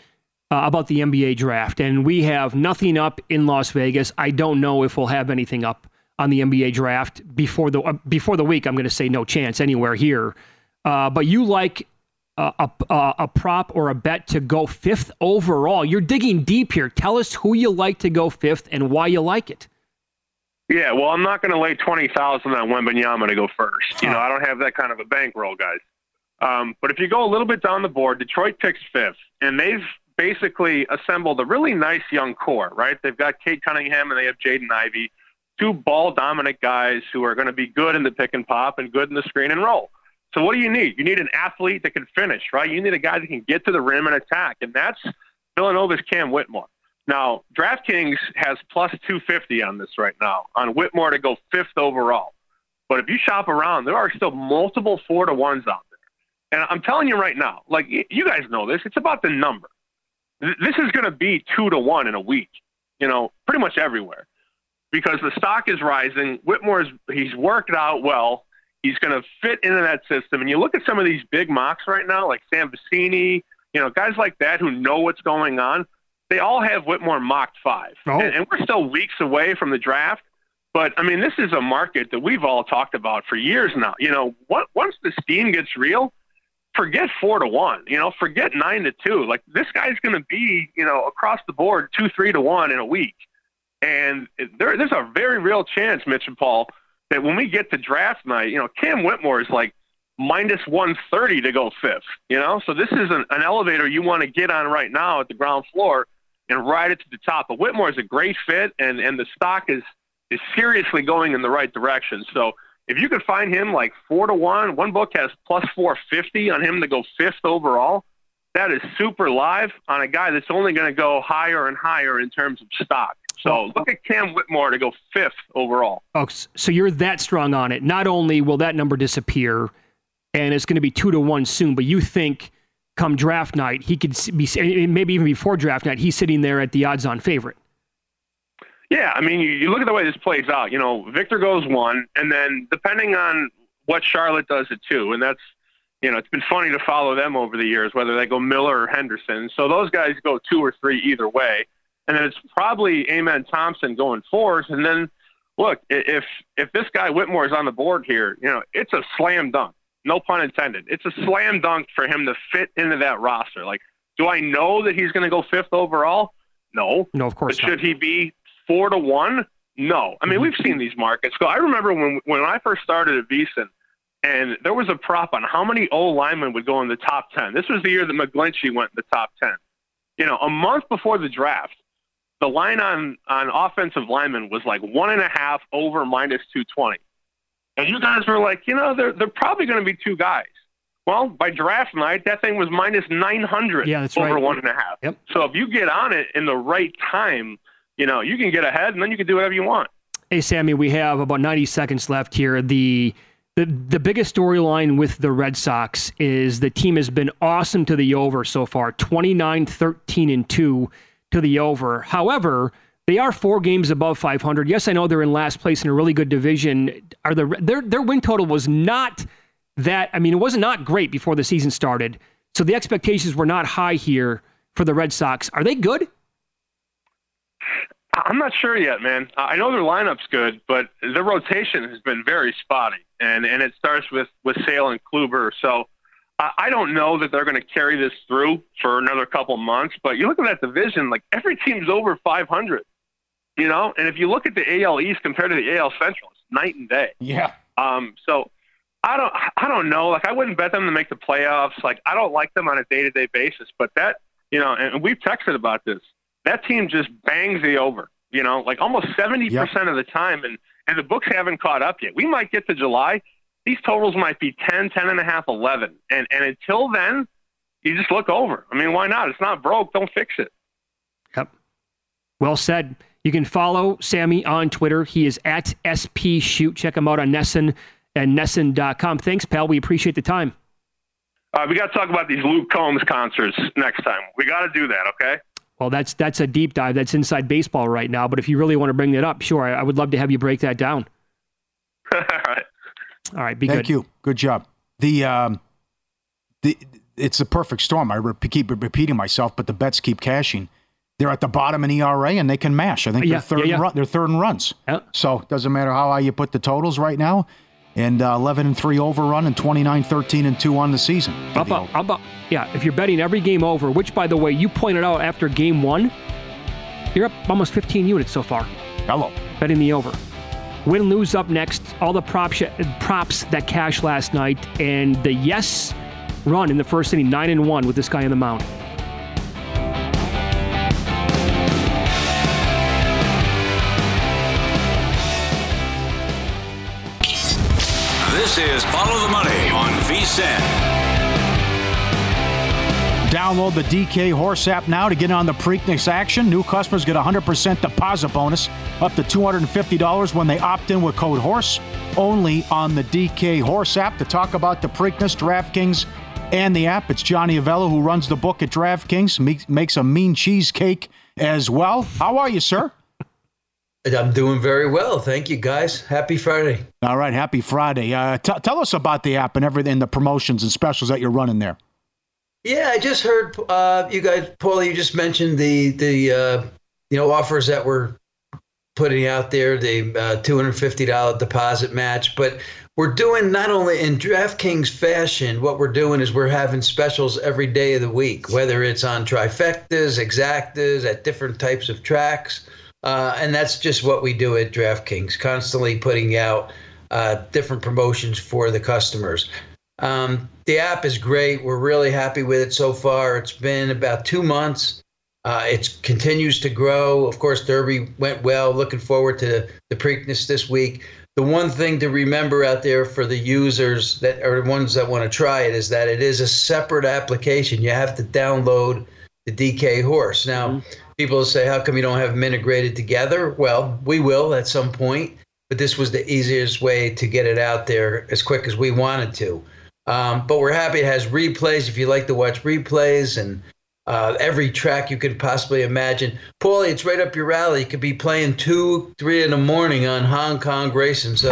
uh, about the NBA draft, and we have nothing up in Las Vegas. I don't know if we'll have anything up on the NBA draft before the uh, before the week. I'm going to say no chance anywhere here. Uh, but you like a, a, a prop or a bet to go fifth overall. You're digging deep here. Tell us who you like to go fifth and why you like it. Yeah, well, I'm not going to lay twenty thousand on Wembanyama to go first. You know, I don't have that kind of a bankroll, guys. Um, but if you go a little bit down the board, Detroit picks fifth, and they've basically assembled a really nice young core. Right? They've got Cade Cunningham and they have Jaden Ivey, two ball dominant guys who are going to be good in the pick and pop and good in the screen and roll. So what do you need? You need an athlete that can finish, right? You need a guy that can get to the rim and attack, and that's Villanova's Cam Whitmore. Now, DraftKings has plus 250 on this right now on Whitmore to go fifth overall. But if you shop around, there are still multiple four to ones out there. And I'm telling you right now, like you guys know this, it's about the number. This is going to be two to one in a week, you know, pretty much everywhere because the stock is rising. Whitmore's he's worked out well. He's going to fit into that system. And you look at some of these big mocks right now, like Sam Vecenie, you know, guys like that who know what's going on. They all have Whitmore mocked five, oh. and, and we're still weeks away from the draft. But I mean, this is a market that we've all talked about for years now. You know, what, once the steam gets real, forget four to one. You know, forget nine to two. Like this guy's going to be, you know, across the board two, three to one in a week. And there, there's a very real chance, Mitch and Paul, that when we get to draft night, you know, Cam Whitmore is like minus 130 to go fifth, you know? So this is an, an elevator you want to get on right now at the ground floor and ride it to the top. But Whitmore is a great fit, and, and the stock is, is seriously going in the right direction. So if you could find him like four to one, one book has plus 450 on him to go fifth overall. That is super live on a guy that's only going to go higher and higher in terms of stock. So look at Cam Whitmore to go fifth overall. Oh, so you're that strong on it. Not only will that number disappear, and it's going to be two to one soon, but you think come draft night he could be maybe even before draft night he's sitting there at the odds-on favorite. Yeah, I mean, you, you look at the way this plays out. You know, Victor goes one, and then depending on what Charlotte does at two, and that's you know, it's been funny to follow them over the years, whether they go Miller or Henderson. So those guys go two or three either way and then it's probably Amen Thompson going fourth. And then, look, if if this guy Whitmore is on the board here, you know, it's a slam dunk. No pun intended. It's a slam dunk for him to fit into that roster. Like, do I know that he's going to go fifth overall? No. No, of course. But should he be four to one? No. I mean, mm-hmm. we've seen these markets go. I remember when when I first started at VSIN, and there was a prop on how many O linemen would go in the top ten. This was the year that McGlinchey went in the top ten. You know, a month before the draft, the line on on offensive linemen was like one and a half over minus two twenty, and you guys were like, you know, they're they're probably going to be two guys. Well, by draft night, that thing was minus nine hundred yeah, that's over right. one and a half. Yep. So if you get on it in the right time, you know, you can get ahead, and then you can do whatever you want. Hey, Sammy, we have about 90 seconds left here. The the the biggest storyline with the Red Sox is the team has been awesome to the over so far 29 13 and 2 to the over. However, they are four games above 500. Yes, I know they're in last place in a really good division. Are the their their win total was not that I mean it was not great before the season started. So the expectations were not high here for the Red Sox. Are they good? I'm not sure yet, man. I know their lineup's good, but their rotation has been very spotty, and and it starts with with Sale and Kluber. So I don't know that they're going to carry this through for another couple months. But you look at that division, like every team's over 500, you know. And if you look at the AL East compared to the AL Central, it's night and day. Yeah. Um. So I don't I don't know. Like I wouldn't bet them to make the playoffs. Like I don't like them on a day to day basis. But that you know, and we've texted about this that team just bangs the over, you know, like almost 70% yep. of the time. And, and the books haven't caught up yet. We might get to July. These totals might be 10, 10 and a half, 11. And, and until then, you just look over. I mean, why not? It's not broke. Don't fix it. Yep. Well said. You can follow Sammy on Twitter. He is at SP Shoot. Check him out on NESN and NESN.com. Thanks, pal. We appreciate the time. Uh, we got to talk about these Luke Combs concerts next time. We got to do that, okay? Well, that's that's a deep dive. That's inside baseball right now. But if you really want to bring that up, sure, I, I would love to have you break that down. (laughs) All right. All right. Be Thank good. you. Good job. The um, the it's a perfect storm. I re- keep repeating myself, but the bets keep cashing. They're at the bottom in ERA and they can mash. I think Yeah, they're third. yeah, yeah. In run, they're third in runs. So it doesn't matter how high you put the totals right now. And uh, 11 and three overrun and 29, 13 and two on the season. How about, yeah, if you're betting every game over, which, by the way, you pointed out after game one, you're up almost 15 units so far. Hello. Betting the over. Win lose up next. All the prop sh- props that cashed last night, and the yes run in the first inning, nine and one with this guy on the mound. This is Follow the Money on VSIN. Download the DK Horse app now to get on the Preakness action. New customers get 100% deposit bonus up to $250 when they opt in with code HORSE. Only on the DK Horse app. To talk about the Preakness, DraftKings, and the app, it's Johnny Avello who runs the book at DraftKings, makes, a mean cheesecake as well. How are you, sir? I'm doing very well. Thank you, guys. Happy Friday. All right, happy Friday. Uh, t- tell us about the app and everything, the promotions and specials that you're running there. Yeah, I just heard uh, you guys, Paulie. You just mentioned the the uh, you know offers that we're putting out there, the uh, two hundred fifty dollar deposit match. But we're doing not only in DraftKings fashion. What we're doing is we're having specials every day of the week, whether it's on trifectas, exactas, at different types of tracks. Uh, and that's just what we do at DraftKings, constantly putting out uh, different promotions for the customers. Um, the app is great. We're really happy with it so far. It's been about two months. Uh, it continues to grow. Of course, Derby went well. Looking forward to the Preakness this week. The one thing to remember out there for the users that are the ones that want to try it is that it is a separate application. You have to download the DK Horse. Now, people say, how come you don't have them integrated together? Well, we will at some point, but this was the easiest way to get it out there as quick as we wanted to. Um, but we're happy it has replays if you like to watch replays and uh, every track you could possibly imagine. Paulie, it's right up your alley. You could be playing two, three in the morning on Hong Kong racing. So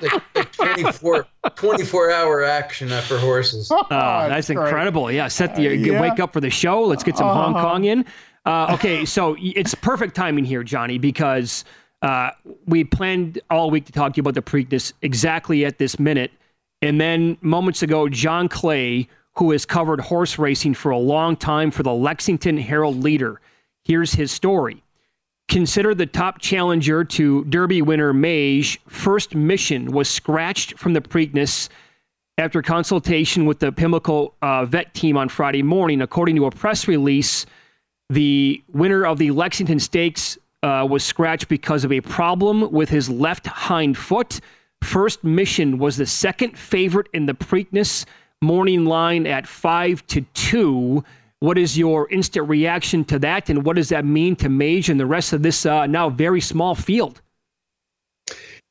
like, like 24, 24 hour action for horses. Oh, that's incredible. Yeah, set the yeah. wake up for the show. Let's get some Hong Uh-huh. Kong in. Uh, okay, so it's perfect timing here, Johnny, because uh, we planned all week to talk to you about the Preakness exactly at this minute, and then moments ago, John Clay, who has covered horse racing for a long time for the Lexington Herald Leader, here's his story. Consider the top challenger to Derby winner Mage. First mission was scratched from the Preakness after consultation with the Pimlico uh, vet team on Friday morning. According to a press release, the winner of the Lexington Stakes uh, was scratched because of a problem with his left hind foot. First mission was the second favorite in the Preakness morning line at five to two. What is your instant reaction to that, and what does that mean to Mage and the rest of this uh, now very small field?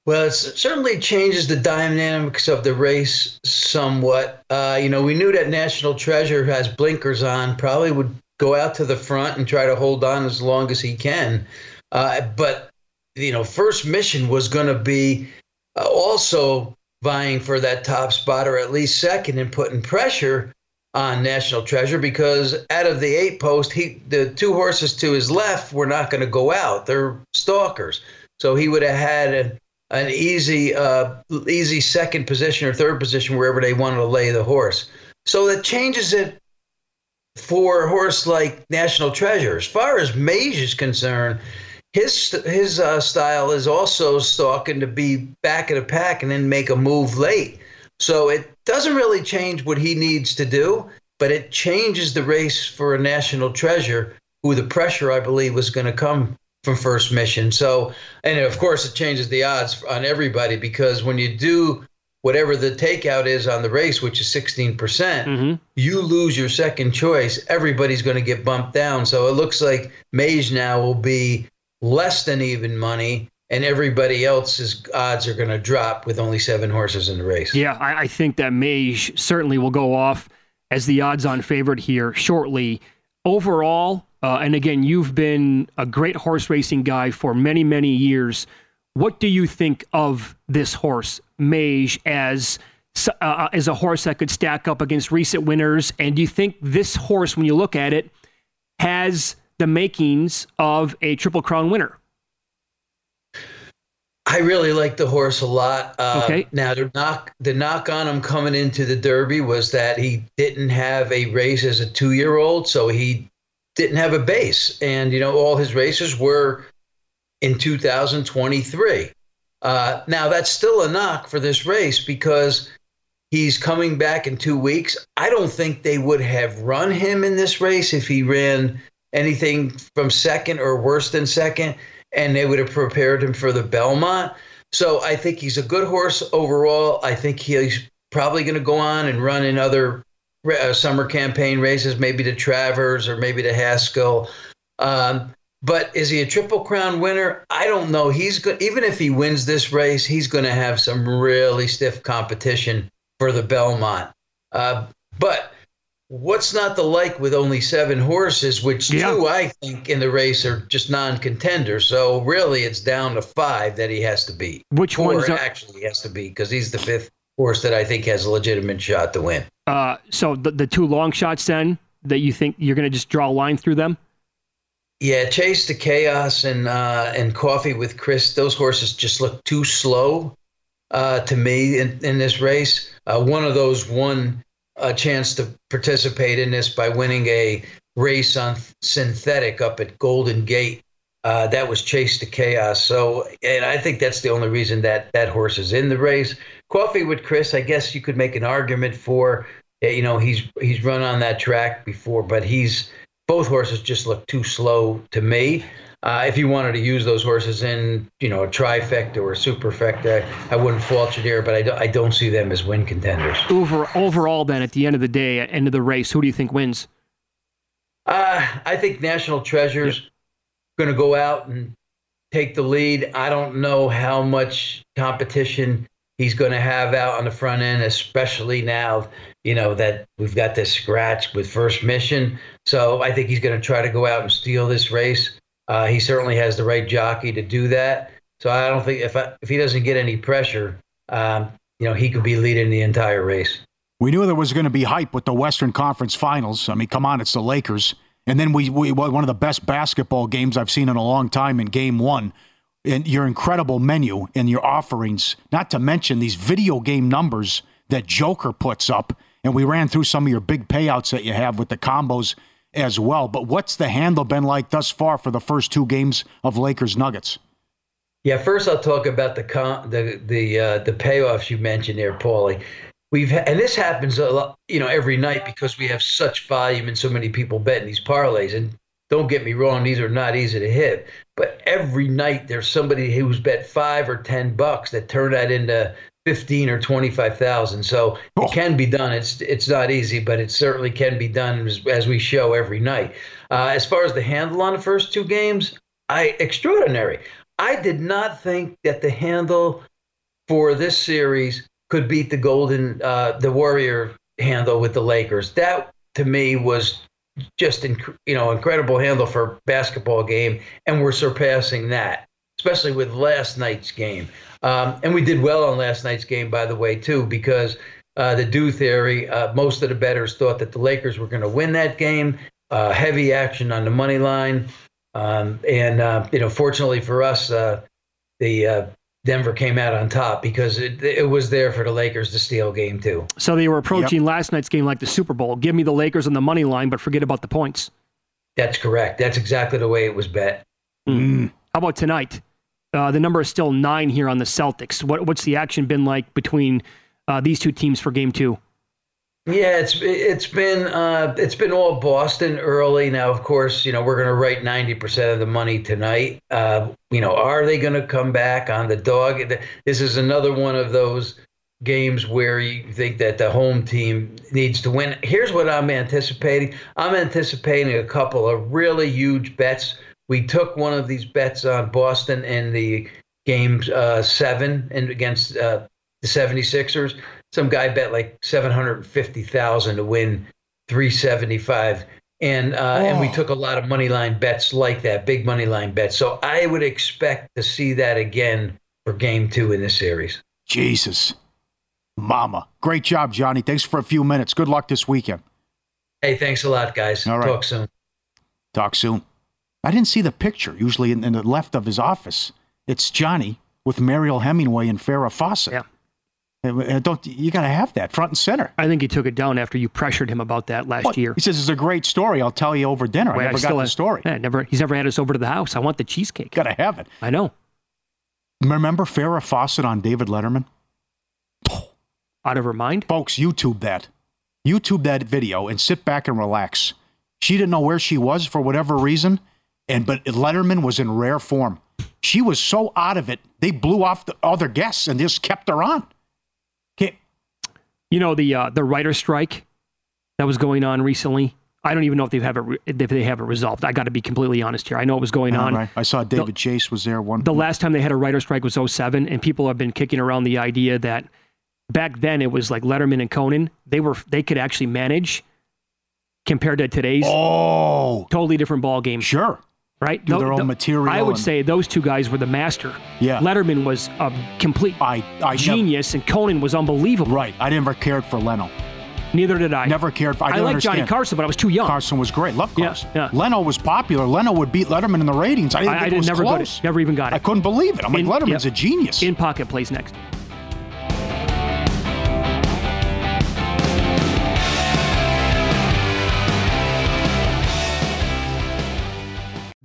Well, it certainly changes the dynamics of the race somewhat. Uh, you know, we knew that National Treasure has blinkers on, probably would go out to the front and try to hold on as long as he can. Uh, but, you know, first mission was going to be also vying for that top spot or at least second and putting pressure on National Treasure because out of the eight post, he the two horses to his left were not going to go out. They're stalkers, so he would have had an, an easy uh, easy second position or third position wherever they wanted to lay the horse. So that changes it for a horse like National Treasure. As far as Mage is concerned, his his uh, style is also stalking to be back of the pack and then make a move late. So it doesn't really change what he needs to do, but it changes the race for a national treasure who the pressure, I believe, was going to come from first mission. So, and of course, it changes the odds on everybody because when you do whatever the takeout is on the race, which is 16%, percent mm-hmm. you lose your second choice. Everybody's going to get bumped down. So it looks like Mage now will be less than even money and everybody else's odds are going to drop with only seven horses in the race. Yeah, I, I think that Mage certainly will go off as the odds-on favorite here shortly. Overall, uh, and again, you've been a great horse racing guy for many, many years. What do you think of this horse, Mage, as uh, as a horse that could stack up against recent winners? And do you think this horse, when you look at it, has the makings of a Triple Crown winner? I really like the horse a lot. Uh, okay. Now the knock the knock on him coming into the Derby was that he didn't have a race as a two year old, so he didn't have a base, and you know all his races were in 2023. Uh, now that's still a knock for this race because he's coming back in two weeks. I don't think they would have run him in this race if he ran anything from second or worse than second and they would have prepared him for the Belmont. So I think he's a good horse overall. I think he's probably going to go on and run in other uh, summer campaign races, maybe to Travers or maybe to Haskell. Um, but is he a triple crown winner? I don't know. He's good. Even if he wins this race, he's going to have some really stiff competition for the Belmont. Uh, but what's not the like with only seven horses, which yeah. two I think in the race are just non-contenders. So really, it's down to five that he has to beat. Which Four ones are- actually has to beat because he's the fifth horse that I think has a legitimate shot to win. Uh, so the the two long shots then that you think you're going to just draw a line through them. Yeah, Chase the Chaos and uh, and Coffee with Chris. Those horses just look too slow uh, to me in, in this race. Uh, one of those won a chance to participate in this by winning a race on synthetic up at Golden Gate. Uh, that was Chase to Chaos. So, and I think that's the only reason that that horse is in the race. Coffee with Chris, I guess you could make an argument for. You know, he's he's run on that track before, but he's both horses just look too slow to me. Uh, if you wanted to use those horses in, you know, a trifecta or a superfecta, I wouldn't fault you there, but I, do, I don't see them as win contenders. Over, overall, then, at the end of the day, at end of the race, who do you think wins? Uh, I think National Treasure's yep. going to go out and take the lead. I don't know how much competition he's going to have out on the front end, especially now, you know, that we've got this scratch with first mission. So I think he's going to try to go out and steal this race. Uh, he certainly has the right jockey to do that. So I don't think if I, if he doesn't get any pressure, um, you know, he could be leading the entire race. We knew there was going to be hype with the Western Conference Finals. I mean, come on, it's the Lakers, and then we, we one of the best basketball games I've seen in a long time in Game One. And your incredible menu and your offerings, not to mention these video game numbers that Joker puts up. And we ran through some of your big payouts that you have with the combos as well. But what's the handle been like thus far for the first two games of Lakers Nuggets? Yeah, first I'll talk about the the the uh, the payoffs you mentioned there, Paulie. We've and this happens a lot, you know, every night because we have such volume and so many people betting these parlays. And don't get me wrong, these are not easy to hit. But every night there's somebody who's bet five or ten bucks that turn that into fifteen or twenty five thousand. So it can be done. It's it's not easy, but it certainly can be done as, as we show every night. Uh, as far as the handle on the first two games, I extraordinary. I did not think that the handle for this series could beat the Golden, uh, the Warrior handle with the Lakers. That to me was just inc- you know incredible handle for a basketball game, and we're surpassing that, especially with last night's game. Um, and we did well on last night's game, by the way, too, because uh, the do theory, uh, most of the bettors thought that the Lakers were going to win that game. Uh, heavy action on the money line, um, and uh, you know, fortunately for us, uh, the uh, Denver came out on top because it, it was there for the Lakers to steal game two. So they were approaching yep. last night's game like the Super Bowl. Give me the Lakers on the money line, but forget about the points. That's correct. That's exactly the way it was bet. Mm. How about tonight? Uh, the number is still nine here on the Celtics. What, what's the action been like between uh, these two teams for game two? Yeah, it's it's been uh, it's been all Boston early. Now, of course, you know we're going to write ninety percent of the money tonight. Uh, you know, are they going to come back on the dog? This is another one of those games where you think that the home team needs to win. Here's what I'm anticipating. I'm anticipating a couple of really huge bets. We took one of these bets on Boston in the game uh, seven and against uh, the 76ers some guy bet like 750,000 to win 375 and uh, oh. and we oh. took a lot of money line bets like that, big money line bets. So I would expect to see that again for game 2 in this series. Jesus. Mama. Great job, Johnny. Thanks for a few minutes. Good luck this weekend. Hey, thanks a lot, guys. All right. Talk soon. Talk soon. I didn't see the picture. Usually in, in the left of his office, it's Johnny with Mariel Hemingway and Farrah Fawcett. Yeah. Uh, don't you got to have that front and center? I think he took it down after you pressured him about that last what? year. He says it's a great story. I'll tell you over dinner. Wait, I never I got the story. Yeah, never. He's never had us over to the house. I want the cheesecake. Got to have it. I know. Remember Farrah Fawcett on David Letterman? Out of her mind, folks. YouTube that. YouTube that video and sit back and relax. She didn't know where she was for whatever reason, and but Letterman was in rare form. She was so out of it, they blew off the other guests and just kept her on. Okay. You know the uh, the writer strike that was going on recently. I don't even know if they have it if they have it resolved. I got to be completely honest here. I know it was going on. Right. I saw David the, Chase was there one. The last time they had a writer strike was 07, and people have been kicking around the idea that back then it was like Letterman and Conan. They were they could actually manage compared to today's. Oh, totally different ball game. Sure right? Do their own the, material. I would and, say those two guys were the master. Yeah. Letterman was a complete I, I genius, never, and Conan was unbelievable. Right. I never cared for Leno. Neither did I. Never cared for. I, I like Johnny Carson, but I was too young. Carson was great. Love Carson. Yeah, yeah. Leno was popular. Leno would beat Letterman in the ratings. I didn't I, think I it was never close. It. Never even got it. I couldn't believe it. I'm in, like Letterman's a genius. In pocket plays next.